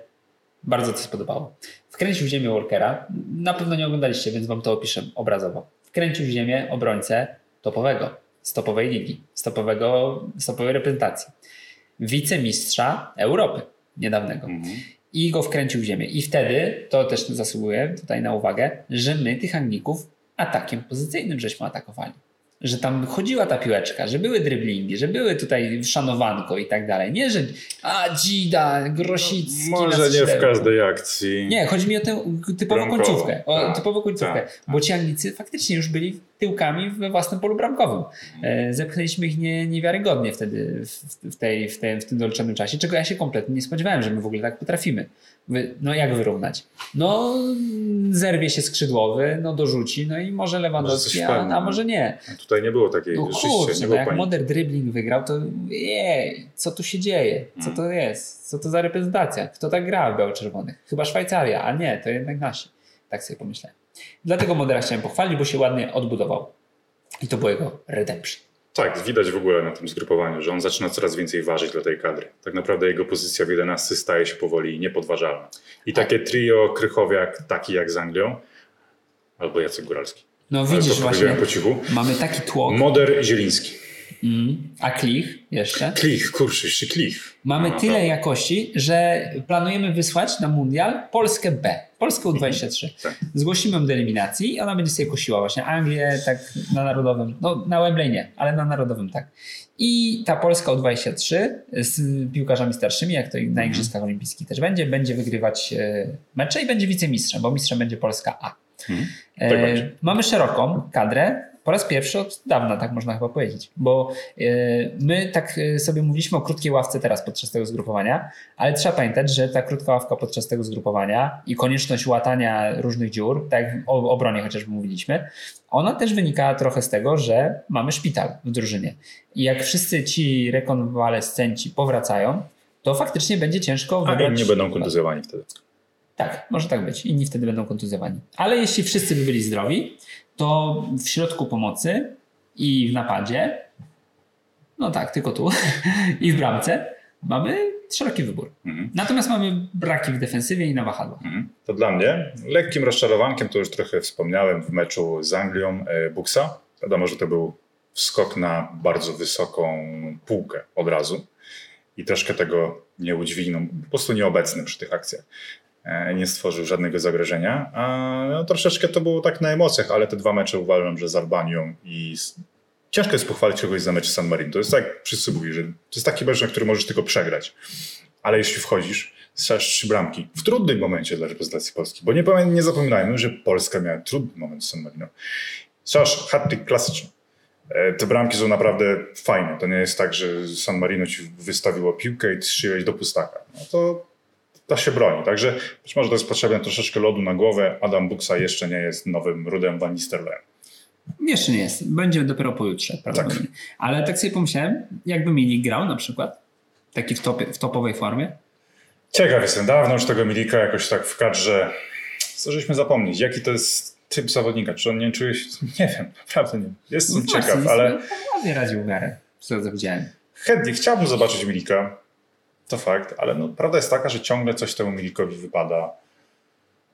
bardzo to spodobało. Wkręcił w ziemię Walkera. Na pewno nie oglądaliście, więc wam to opiszę obrazowo. Wkręcił w ziemię obrońcę topowego, z topowej ligi, z topowego, z topowej reprezentacji. Wicemistrza Europy niedawnego. I go wkręcił w ziemię. I wtedy, to też zasługuje tutaj na uwagę, że my tych Anglików atakiem pozycyjnym żeśmy atakowali. Że tam chodziła ta piłeczka, że były dryblingi, że były tutaj szanowanko i tak dalej. Nie, że a Dzida, Grosicki na Może nie w każdej akcji. Nie, chodzi mi o tę typową końcówkę. O Tak, typową końcówkę. tak, Bo ci Anglicy faktycznie już byli tyłkami we własnym polu bramkowym. E, Zepchnęliśmy ich nie, niewiarygodnie wtedy w, w, tej, w, tej, w tym doliczonym czasie, czego ja się kompletnie nie spodziewałem, że my w ogóle tak potrafimy. No jak wyrównać? No zerwie się skrzydłowy, no dorzuci, no i może Lewandowski, a, a może nie. Tutaj nie było takiej, No kurczę, nie no było jak pani. Moder dribbling wygrał, to jej, co tu się dzieje? Co to jest? Co to za reprezentacja? Kto tak gra w biało-czerwonych? Chyba Szwajcaria, a nie, to jednak nasi. Tak sobie pomyślałem. Dlatego Modera chciałem pochwalić, bo się ładnie odbudował. I to było jego redemption. Tak, widać w ogóle na tym zgrupowaniu, że on zaczyna coraz więcej ważyć dla tej kadry. Tak naprawdę jego pozycja w 11 staje się powoli niepodważalna. I takie trio Krychowiak, taki jak z Anglią, albo Jacek Góralski. No widzisz właśnie, po cichu. mamy taki tłok, Moder Zieliński. mm, a Klich jeszcze. Klich, kurczę, jeszcze Klich. Mamy No, tyle to- jakości, że planujemy wysłać na mundial Polskę B, Polskę U23. Tak. Zgłosimy ją do eliminacji i ona będzie sobie kosiła właśnie Anglię tak na narodowym, no na Wembley nie, ale na narodowym tak. I ta Polska U23 z piłkarzami starszymi, jak to na Igrzyskach Olimpijskich też będzie, będzie wygrywać e, mecze i będzie wicemistrzem, bo mistrzem będzie Polska A. E, Tak mamy szeroką kadrę, po raz pierwszy od dawna, tak można chyba powiedzieć, bo e, my tak e, sobie mówiliśmy o krótkiej ławce teraz podczas tego zgrupowania, ale trzeba pamiętać, że ta krótka ławka podczas tego zgrupowania i konieczność łatania różnych dziur, tak o obronie chociażby mówiliśmy, ona też wynika trochę z tego, że mamy szpital w drużynie. I jak wszyscy ci rekonwalescenci powracają, to faktycznie będzie ciężko A wybrać... inni będą kontuzjowani wtedy. Tak, może tak być. Inni wtedy będą kontuzjowani. Ale jeśli wszyscy by byli zdrowi, to w środku pomocy i w napadzie, no tak, tylko tu, i w bramce, mamy szeroki wybór. Mhm. Natomiast mamy braki w defensywie i na wahadłach. Mhm. To dla mnie lekkim rozczarowankiem, to już trochę wspomniałem w meczu z Anglią, e, Buksa. Wiadomo, że to był wskok na bardzo wysoką półkę od razu i troszkę tego nie udźwignął, po prostu nieobecny przy tych akcjach. E, nie stworzył żadnego zagrożenia. A no, troszeczkę to było tak na emocjach, ale te dwa mecze uważam, że z Albanią i z... ciężko jest pochwalić kogoś za mecz San Marino. To jest tak, wszyscy mówili, że to jest taki mecz, na który możesz tylko przegrać. Ale jeśli wchodzisz, strzelasz trzy bramki w trudnym momencie dla reprezentacji Polski, bo nie, nie zapominajmy, że Polska miała trudny moment z San Marino. Strzelasz hat klasyczny. E, Te bramki są naprawdę fajne. To nie jest tak, że San Marino ci wystawiło piłkę i strzeliłeś do pustaka. No to da się broni. Także być może to jest potrzebne troszeczkę lodu na głowę. Adam Buksa jeszcze nie jest nowym Rudem Van Nistelrooyem. Jeszcze nie jest. Będzie dopiero pojutrze prawdopodobnie. Ale tak sobie pomyślałem, jakby Milik grał na przykład, taki w, topie, w topowej formie. Ciekaw jestem. Dawno już tego Milika jakoś tak w kadrze. Żeśmy zapomnieć? Jaki to jest typ zawodnika? Czy on nie czuje się... Nie wiem. Naprawdę nie. Jestem No ciekaw, ale... Ładnie radził miarę, co widziałem. Chętnie chciałbym zobaczyć Milika. To fakt, ale no, prawda jest taka, że ciągle coś temu Milikowi wypada.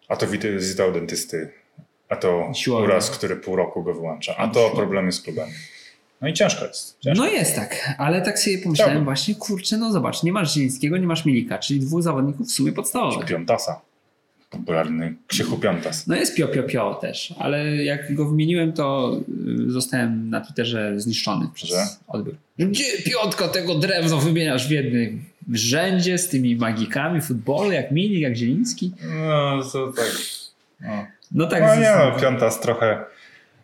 A to wizyta u dentysty, a to Siłownia. uraz, który pół roku go wyłącza, a to problemy z klubami. No i ciężko jest. Ciężko. No jest tak, ale tak sobie pomyślałem Chciałbym. właśnie, kurczę, no zobacz, nie masz Zielińskiego, nie masz Milika, czyli dwóch zawodników w sumie podstawowych. Piątasa. Popularny Krzychu Piątas. No jest Pio Pio Pio też, ale jak go wymieniłem, to y, zostałem na Twitterze zniszczony przez Że? odbiór. Gdzie piątka tego drewno wymieniasz w jednym rzędzie z tymi magikami futbolu, jak Milik, jak Zieliński? No, to tak. No, No tak, no z- nie no, Piątas trochę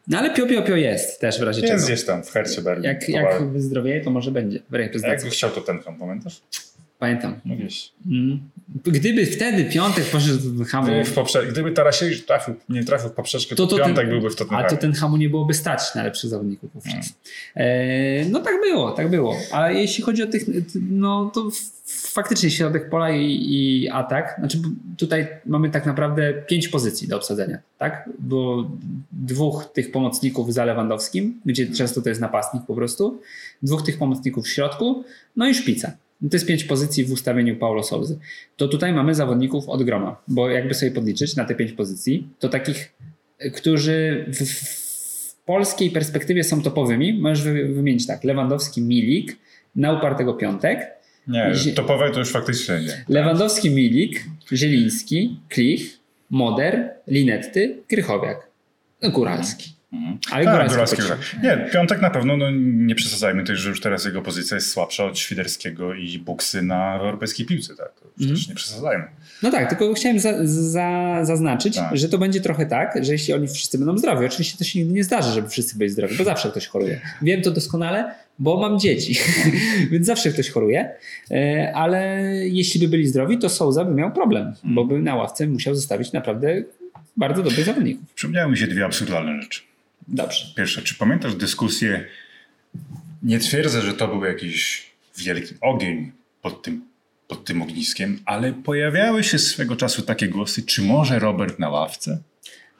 no ale Pio Pio Pio jest też w razie jest czego. gdzieś tam w Hercie Berlin. Jak, jak wyzdrowieje, to może będzie w reprezentacji. chciał to ten pamiętasz? Pamiętam. No wiesz. Mm. Gdyby wtedy piątek poszedł do Hamu, Gdyby, w poprze- gdyby Tarasiewicz trafił, nie trafił w poprzeczkę, to, to, to Piątek ten, byłby w A to ten Hamu nie byłoby stać na lepszych zawodników wówczas. E, no tak było, tak było. A jeśli chodzi o tych, no to faktycznie środek pola i, i atak, znaczy tutaj mamy tak naprawdę pięć pozycji do obsadzenia, tak? Bo dwóch tych pomocników za Lewandowskim, gdzie często to jest napastnik po prostu, dwóch tych pomocników w środku, no i szpica. No To jest pięć pozycji w ustawieniu Paulo Souzy. To tutaj mamy zawodników od groma, bo jakby sobie podliczyć na te pięć pozycji, to takich, y, którzy w, w polskiej perspektywie są topowymi, możesz wy- wymienić tak, Lewandowski, Milik, na upartego piątek, Nie, topowe to już faktycznie nie. Lewandowski, Milik, Zieliński, Klich, Moder, Linetty, Krychowiak, no Góralski. Ale Tak. Nie, Piątek na pewno, no nie przesadzajmy też, że już teraz jego pozycja jest słabsza od Świderskiego i Buksy na europejskiej piłce, tak? Mhm. też nie przesadzajmy. No tak, tylko chciałem za, za, zaznaczyć, Tak. że to będzie trochę tak, że jeśli oni wszyscy będą zdrowi, oczywiście to się nigdy nie zdarzy, żeby wszyscy byli zdrowi, bo zawsze ktoś choruje. Wiem to doskonale, bo mam dzieci, więc zawsze ktoś choruje, E, ale jeśli by byli zdrowi, to Souza by miał problem, bo by na ławce musiał zostawić naprawdę bardzo dobrych zawodników. Przypomniały mi się dwie absurdalne rzeczy. Dobrze. Pierwsze, czy pamiętasz dyskusję? Nie twierdzę, że to był jakiś wielki ogień pod tym, pod tym ogniskiem, ale pojawiały się swego czasu takie głosy, czy może Robert na ławce?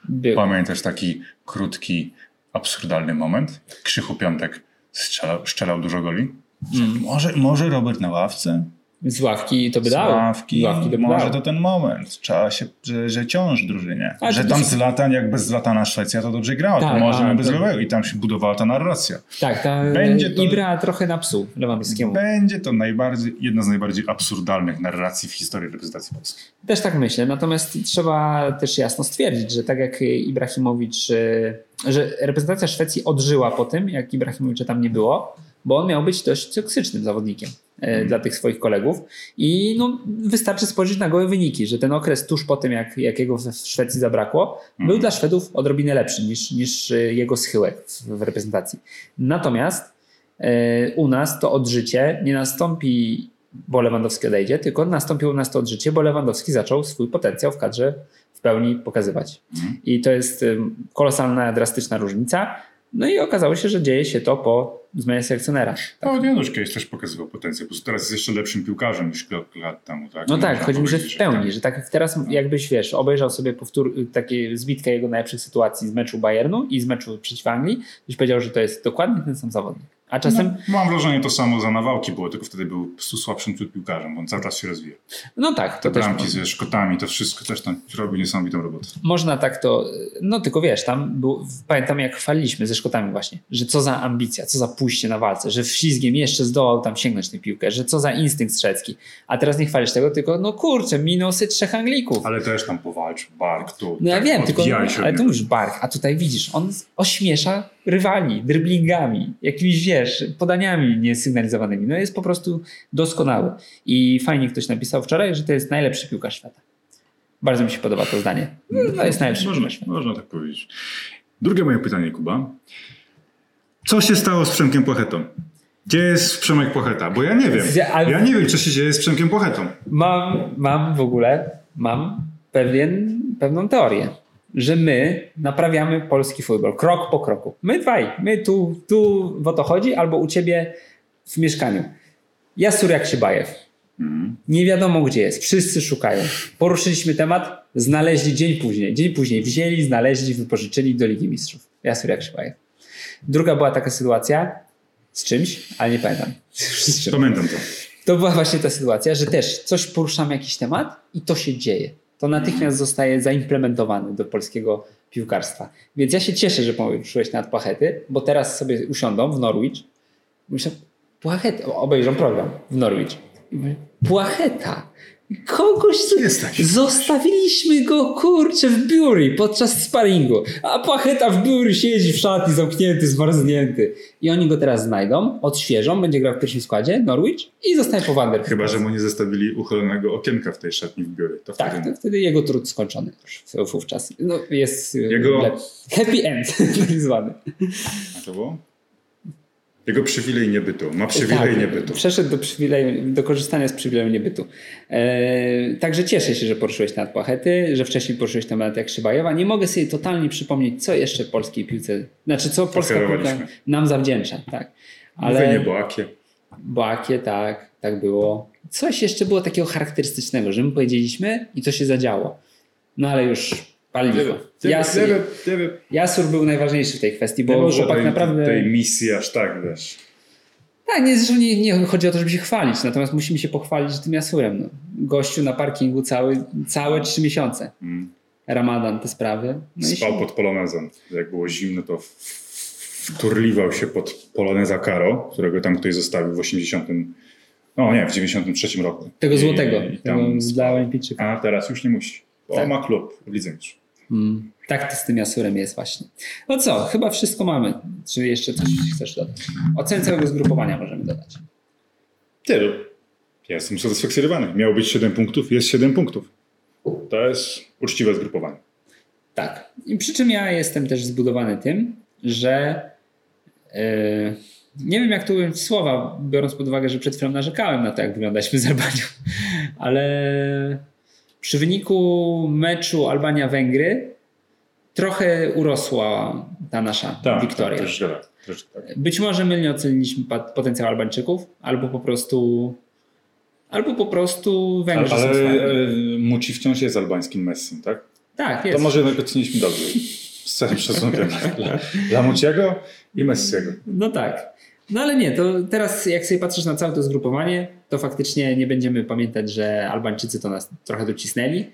Był. Pamiętasz taki krótki, absurdalny moment? Krzychu Piątek strzelał, strzelał dużo goli? Że Może, może Robert na ławce? Z ławki to by Z dało. ławki, Z ławki to by może dało. to ten moment. Trzeba się, że, że ciąż drużynie. Ale że tam też- Zlatan, jak bez Zlatana Szwecja, to dobrze grała. Tak, to może a, bez to- Lewego. I tam się budowała ta narracja. Tak, ta Będzie to- Ibra trochę napsuł Lewandowskiemu. Będzie to najbardziej, jedna z najbardziej absurdalnych narracji w historii reprezentacji Polski. Też tak myślę, natomiast trzeba też jasno stwierdzić, że tak jak Ibrahimowicz, że reprezentacja Szwecji odżyła po tym, jak Ibrahimowicza tam nie było, bo on miał być dość toksycznym zawodnikiem e, dla tych swoich kolegów i no, wystarczy spojrzeć na gołe wyniki, że ten okres tuż po tym, jak, jak jego w Szwecji zabrakło, był dla Szwedów odrobinę lepszy niż, niż jego schyłek w, w reprezentacji. Natomiast e, u nas to odżycie nie nastąpi, bo Lewandowski odejdzie, tylko nastąpiło u nas to odżycie, bo Lewandowski zaczął swój potencjał w kadrze w pełni pokazywać. I to jest kolosalna, drastyczna różnica. No i okazało się, że dzieje się to po zmianie selekcjonera. No, Janusz kiedyś też pokazywał potencjał, po prostu teraz jest jeszcze lepszym piłkarzem niż kilka lat temu. Tak? No Nie tak, chodzi mi, że w pełni, tak. że tak teraz jakbyś, wiesz, obejrzał sobie powtór, takie zbitkę jego najlepszych sytuacji z meczu Bayernu i z meczu przeciw Anglii, byś powiedział, że to jest dokładnie ten sam zawodnik. A czasem, No, mam wrażenie, to samo za Nawałki było, tylko wtedy był po prostu słabszym tu piłkarzem, bo on cały czas się rozwija. no, tak, to Te też bramki ze Szkotami, to wszystko też tam robi niesamowitą robotę. można tak to, no tylko wiesz, tam był, pamiętam jak chwaliliśmy ze Szkotami właśnie, że co za ambicja, co za pójście na walce, że wślizgiem jeszcze zdołał tam sięgnąć tę piłkę, że co za instynkt strzelecki. A teraz nie chwalisz tego, tylko no kurczę, minusy trzech Anglików. Ale też tam powalczył, bark tu. No ja tak, wiem, tylko, się ale tu już bark, a tutaj widzisz, on ośmiesza rywali dribblingami, jakimiś, wiesz, podaniami niesygnalizowanymi. No jest po prostu doskonały. I fajnie ktoś napisał wczoraj, że to jest najlepszy piłkarz świata. Bardzo mi się podoba to zdanie. No, to jest najlepszy Można, piłkarz świata. można tak powiedzieć. Drugie moje pytanie, Kuba. Co się stało z Przemkiem Płachetą? Gdzie jest Przemek Płacheta? Bo ja nie wiem. Ja nie wiem, co się dzieje z Przemkiem Płachetą. Mam, mam w ogóle, mam pewien, pewną teorię, że my naprawiamy polski futbol krok po kroku. My dwaj, my tu, tu w o to chodzi, albo u ciebie w mieszkaniu. Jasur jak się bajew. Nie wiadomo gdzie jest, wszyscy szukają. Poruszyliśmy temat, znaleźli dzień później. Dzień później wzięli, znaleźli, wypożyczyli do Ligi Mistrzów. Jasur jak się bajew. Druga była taka sytuacja z czymś, ale nie pamiętam. Pamiętam to. To była właśnie ta sytuacja, że też coś poruszamy jakiś temat i to się dzieje. To natychmiast zostaje zaimplementowane do polskiego piłkarstwa. Więc ja się cieszę, że poruszyłeś na płachety, bo teraz sobie usiądą w Norwich. Myślę, płachety, obejrzą program w Norwich. Płacheta. Kogoś tu Jest taki Zostawiliśmy go, kurczę, w biuri podczas sparingu. A Płacheta w biuri siedzi w szatni, zamknięty, zmarznięty. I oni go teraz znajdą, odświeżą, będzie grał w pierwszym składzie, Norwich i zostanie po Wander. Chyba, że mu nie zostawili uchylonego okienka w tej szatni w biurze. To Tak, wtedy wtedy jego trud skończony już wówczas. No, jest y, Jego- happy end, tak zwany. A to było? Jego przywilej niebytu. Ma przywilej Tak, niebytu. Przeszedł do, przywileju, do korzystania z przywileju niebytu. E, także cieszę się, że poruszyłeś temat Płachety, że wcześniej poruszyłeś temat jak Szybajewa. Nie mogę sobie totalnie przypomnieć, co jeszcze polskiej piłce, znaczy co polska piłka nam zawdzięcza. Tak. Ale... Ale nie Boakie. Boakie, tak, tak było. Coś jeszcze było takiego charakterystycznego, że my powiedzieliśmy i to się zadziało. No ale już pal licho. Jasur, Jasur był najważniejszy w tej kwestii, Nie bo może chłopak tej, naprawdę... tej misji aż tak, wiesz. Tak, nie, zresztą nie, nie chodzi o to, żeby się chwalić, natomiast musimy się pochwalić tym Jasurem. No. Gościu na parkingu cały, całe trzy miesiące. Mm. Ramadan, te sprawy. No Spał się- pod polonezem. Jak było zimno, to wturliwał się pod poloneza Karo, którego tam ktoś zostawił w 80. No nie, w 93 roku. Tego I- złotego, i tego tam dla spał. Olimpijczyka. A teraz już nie musi. Bo Tak. ma klub w Mistrzów. Mm, tak to z tym Jasurem jest właśnie. No co, chyba wszystko mamy. Czy jeszcze coś chcesz dodać? Ocen całego zgrupowania możemy dodać. Tylu. Ja jestem usatysfakcjonowany. Miało być 7 punktów, jest 7 punktów. To jest uczciwe zgrupowanie. Tak. I przy czym ja jestem też zbudowany tym, że yy, nie wiem jak tu ująć słowa, biorąc pod uwagę, że przed chwilą narzekałem na to, jak wyglądaliśmy z Albanią, ale przy wyniku meczu Albania-Węgry trochę urosła ta nasza wiktoria. Tak, troszeczkę tak. Troszeczkę tak. Być może mylnie oceniliśmy potencjał Albańczyków, albo po prostu albo po prostu Węgrzy Ale, ale Muci wciąż jest albańskim Messim, tak? Tak, To jest. może jednak oceniliśmy dobrze. Z całym szacunkiem dla, dla Muciego i Messiego. No tak. No ale nie, to teraz jak sobie patrzysz na całe to zgrupowanie, to faktycznie nie będziemy pamiętać, że Albańczycy to nas trochę docisnęli,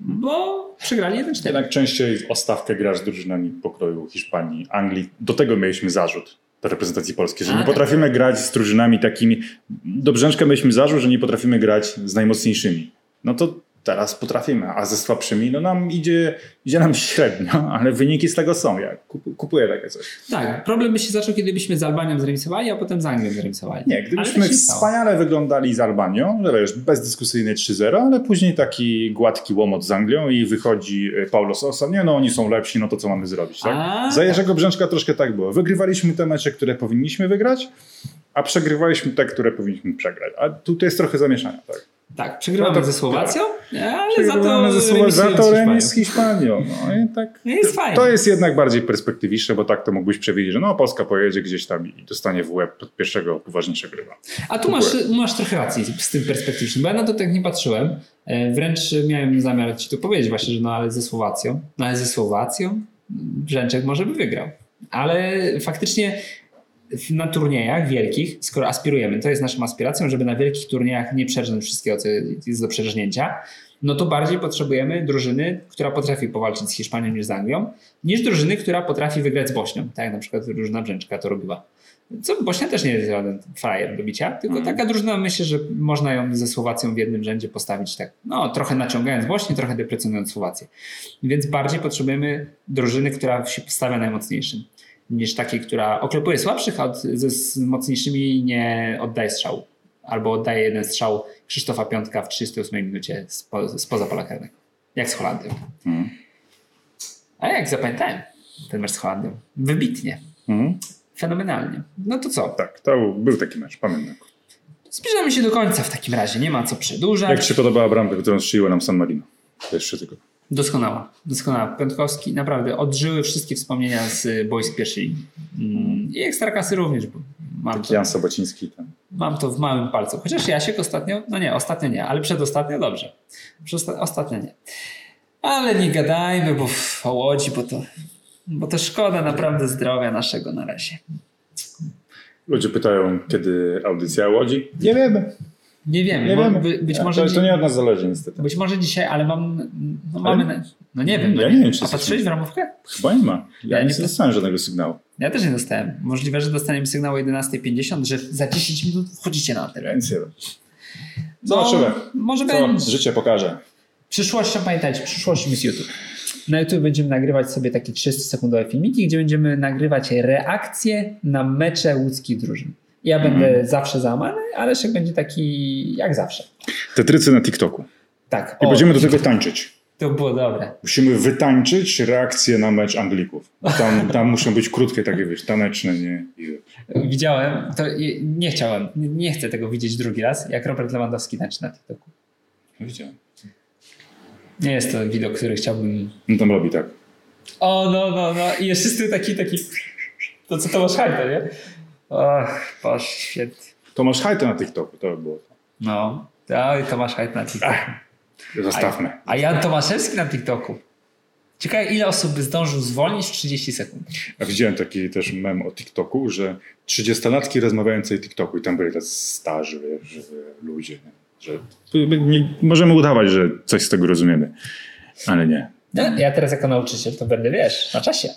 bo przegrali 1-4. Jednak częściej o stawkę grasz z drużynami pokroju Hiszpanii, Anglii. Do tego mieliśmy zarzut do reprezentacji polskiej, że A, nie tak. potrafimy grać z drużynami takimi. Do Brzęczka mieliśmy zarzut, że nie potrafimy grać z najmocniejszymi. No to teraz potrafimy, a ze słabszymi, no nam idzie, idzie nam średnio, ale wyniki z tego są. Ja kup- kupuję takie coś. Tak, problem by się zaczął, kiedy byśmy z Albanią zremisowali, a potem z Anglią zremisowali. Nie, gdybyśmy tak wspaniale wyglądali z Albanią, że wiesz, bezdyskusyjnie 3-0, ale później taki gładki łomot z Anglią i wychodzi e, Paulo Sosa, nie no, oni są lepsi, no to co mamy zrobić, tak? A, Za Jerzego Brzęczka troszkę tak było. Wygrywaliśmy te mecze, które powinniśmy wygrać, a przegrywaliśmy te, które powinniśmy przegrać. A tutaj jest trochę zamieszania, tak? Tak, przegrywamy No to- ze Słowacją, ale za to ze Słowa- za to remis z Hiszpanią. No i tak. No jest fajnie. To jest jednak bardziej perspektywiczne, bo tak to mógłbyś przewidzieć, że no Polska pojedzie gdzieś tam i dostanie w łeb od pierwszego poważniejszego rywa. A tu masz, masz trochę racji z tym perspektywicznym, bo ja na to tak nie patrzyłem. E, Wręcz miałem zamiar ci tu powiedzieć właśnie, że no ale ze Słowacją, no ale ze Słowacją Brzęczek może by wygrał. Ale faktycznie na turniejach wielkich, skoro aspirujemy, to jest naszą aspiracją, żeby na wielkich turniejach nie przeżyć wszystkiego, co jest do przeżnięcia, no to bardziej potrzebujemy drużyny, która potrafi powalczyć z Hiszpanią niż z Anglią, niż drużyny, która potrafi wygrać z Bośnią, tak jak na przykład drużyna Brzęczka to robiła. Co Bośnia też nie jest żaden frajer do bicia, tylko taka drużyna myślę, że można ją ze Słowacją w jednym rzędzie postawić tak, no trochę naciągając Bośnię, trochę deprecjonując Słowację. Więc bardziej potrzebujemy drużyny, która się stawia najmocniejszym, niż takiej, która oklepuje słabszych, a ze z mocniejszymi nie oddaje strzału. Albo oddaje jeden strzał Krzysztofa Piątka w 38 minucie spo, spoza pola karnego. Jak z Holandią. Mhm. A jak zapamiętałem ten mecz z Holandią? Wybitnie. Mhm. Fenomenalnie. No to co? Tak, to był taki mecz, pamiętam. Zbliżamy się do końca w takim razie. Nie ma co przedłużać. Jak Ci się podobała bramka, którą strzeliła nam San Marino? Jeszcze tylko. Doskonała, doskonała. Piątkowski naprawdę odżyły wszystkie wspomnienia z boisk pierwszej linii. Mm, I ekstraklasy również. Bo mam, to, Jan Sobociński tam. mam to w małym palcu. Chociaż Jasiek ostatnio, no nie, ostatnio nie, ale przedostatnio dobrze. Przedosta- ostatnio nie. Ale nie gadajmy bo o Łodzi, bo to, bo to szkoda naprawdę zdrowia naszego na razie. Ludzie pytają, kiedy audycja Łodzi? Nie wiemy. Nie wiemy, Nie bo wiemy. by, być to, może... to nie od nas zależy niestety. Być może dzisiaj, ale mam. No, mamy. Ale- na- No nie wiem. Ja no nie wiem, czy A patrzyłeś w ramówkę? Chyba nie ma. Ja, Ja nie nie- dostałem żadnego sygnału. Ja też nie dostałem. Możliwe, że dostaniemy sygnał o 11.50, że za 10 minut wchodzicie na nie wiem. No, Zobaczymy. może Co będzie. życie pokaże. Przyszłością pamiętajcie, przyszłością jest YouTube. Na YouTube będziemy nagrywać sobie takie 30-sekundowe filmiki, gdzie będziemy nagrywać reakcje na mecze łódzkich drużyn. Ja będę Mhm. zawsze załamany, ale Leszek będzie taki jak zawsze. Tetrycy na TikToku. Tak. I o, będziemy do tego tańczyć. To było dobre. Musimy wytańczyć reakcję na mecz Anglików. Tam, tam muszą być krótkie takie, wiesz, taneczne, nie? Widziałem, to nie chciałem, nie- chcę tego widzieć drugi raz, jak Robert Lewandowski tańczy na TikToku. Widziałem. Nie jest to widok, który chciałbym... No tam robi tak. O, no, no, no. I jeszcze z tyłu taki, taki... To co Tomasz Hajto, nie? Och, boż, świetnie. Tomasz Hajto na TikToku, to by było. No. Ja i Tomasz Hajto na TikToku. Zostawmy. A Jan Tomaszewski na TikToku. Ciekawe, ile osób by zdążył zwolnić w 30 sekund. A widziałem taki też mem o TikToku, że 30-latki rozmawiające o TikToku i tam byli tacy starzy, wiesz, ludzie, że nie, możemy udawać, że coś z tego rozumiemy, ale nie. Ja teraz jako nauczyciel to będę, wiesz, na czasie.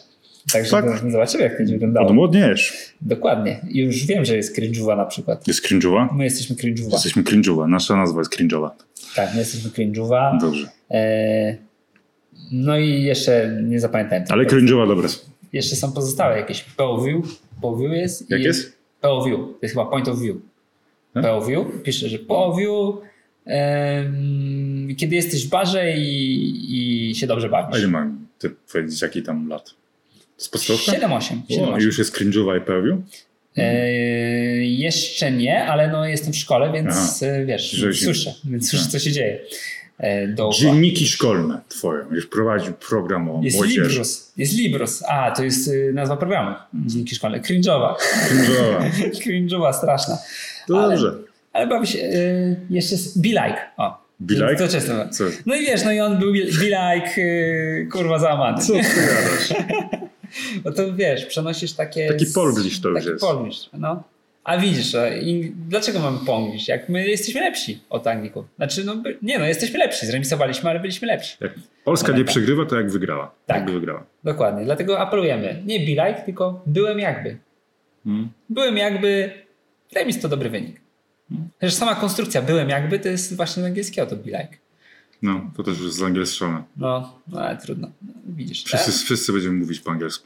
Także Tak. zobaczymy, jak to będzie wyglądało. Odmłodniesz. Dokładnie. I już wiem, że jest cringe'owa na przykład. Jest cringe'owa? My jesteśmy cringe'owa. Jesteśmy cringe'owa. Nasza nazwa jest cringe'owa. Tak, my jesteśmy cringe'owa. Dobrze. E, no i jeszcze nie zapamiętałem. Ale cringe'owa dobre. Jeszcze są pozostałe jakieś. POV. POV jest. Jak jest? POV. To jest chyba point of view. E? POV. Pisze, że POV. em, kiedy jesteś w barze i, i się dobrze A bawisz. ile mam ty powiedzieć, jaki tam lat? Z podstawka? 7-8. O, i już jest cringe'owa i pełwiu? E, jeszcze nie, ale no jestem w szkole, więc Aha. e, wiesz, Że słyszę, więc słyszę, co się dzieje. E, dookoła. Dzienniki szkolne twoje. Już prowadził program o Jest młodzieży. Libros. Jest Libros. A, to jest nazwa programu. Dzięki szkolne. Cringe'owa. Cringe'owa. Cringe'owa, straszna. To Ale- dobrze. Ale bawi się. Jeszcze jest Be Like. O. Be Like? To często. Co? No i wiesz, no i on był Be Like, y, kurwa, załamany. Co ty gadasz? Bo to wiesz, przenosisz takie... Taki z- polglish to już taki jest. polglish, no. A widzisz, i dlaczego mamy polglish? Jak my jesteśmy lepsi od Anglików. Znaczy, no nie no, jesteśmy lepsi. Zremisowaliśmy, ale byliśmy lepsi. Jak Polska Ale nie tak. przegrywa, to jak wygrała. Tak. Jakby wygrała. Dokładnie. Dlatego apelujemy. Nie be like, tylko byłem jakby. Hmm. Byłem jakby. Remis to dobry wynik. Chociaż sama konstrukcja byłem jakby to jest właśnie z angielskiego to be like. No, to też już jest angielszczone. No, no ale trudno. No, widzisz. Wszyscy, E, wszyscy będziemy mówić po angielsku.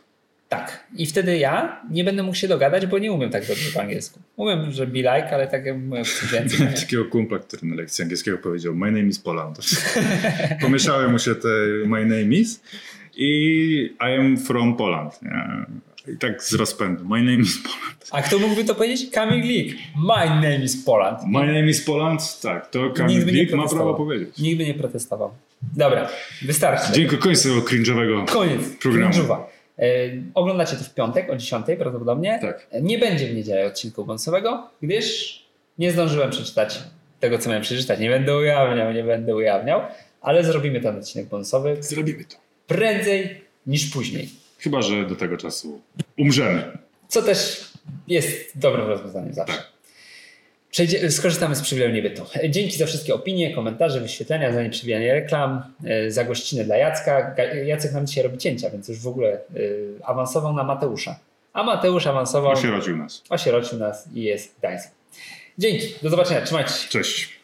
tak. I wtedy ja nie będę mógł się dogadać, bo nie umiem tak dobrze po angielsku. Umiem, że be like, ale tak jak mówię. Miałem takiego kumpla, który na lekcji angielskiego powiedział My name is Poland. Pomieszały mu się te My name is i I am from Poland. Nie? I tak z rozpędu. My name is Poland. A kto mógłby to powiedzieć? Kamil Glik. My name is Poland. My name is Poland? Tak, to Kamil nie Glik ma prawo powiedzieć. Nikt by nie protestował. Dobra, wystarczy. Dziękuję końcu tego cringe'owego Koniec. programu. Cringe'owa. E, oglądacie to w piątek o 10 prawdopodobnie. Tak. E, Nie będzie w niedzielę odcinku bonusowego, gdyż nie zdążyłem przeczytać tego, co miałem przeczytać. Nie będę ujawniał, nie będę ujawniał, ale zrobimy ten odcinek bonusowy Zrobimy to. prędzej niż później. Chyba, że do tego czasu umrzemy. Co też jest dobrym rozwiązaniem zawsze. Tak. Przejdzie, skorzystamy z przywileju niebytu. Dzięki za wszystkie opinie, komentarze, wyświetlenia, za nieprzebijanie reklam, e, za gościnę dla Jacka. Jacek nam dzisiaj robi cięcia, więc już w ogóle e, awansował na Mateusza. A Mateusz awansował, Osierodził nas. osierocił nas i jest Gdańsk. Dzięki, do zobaczenia, trzymajcie się. Cześć.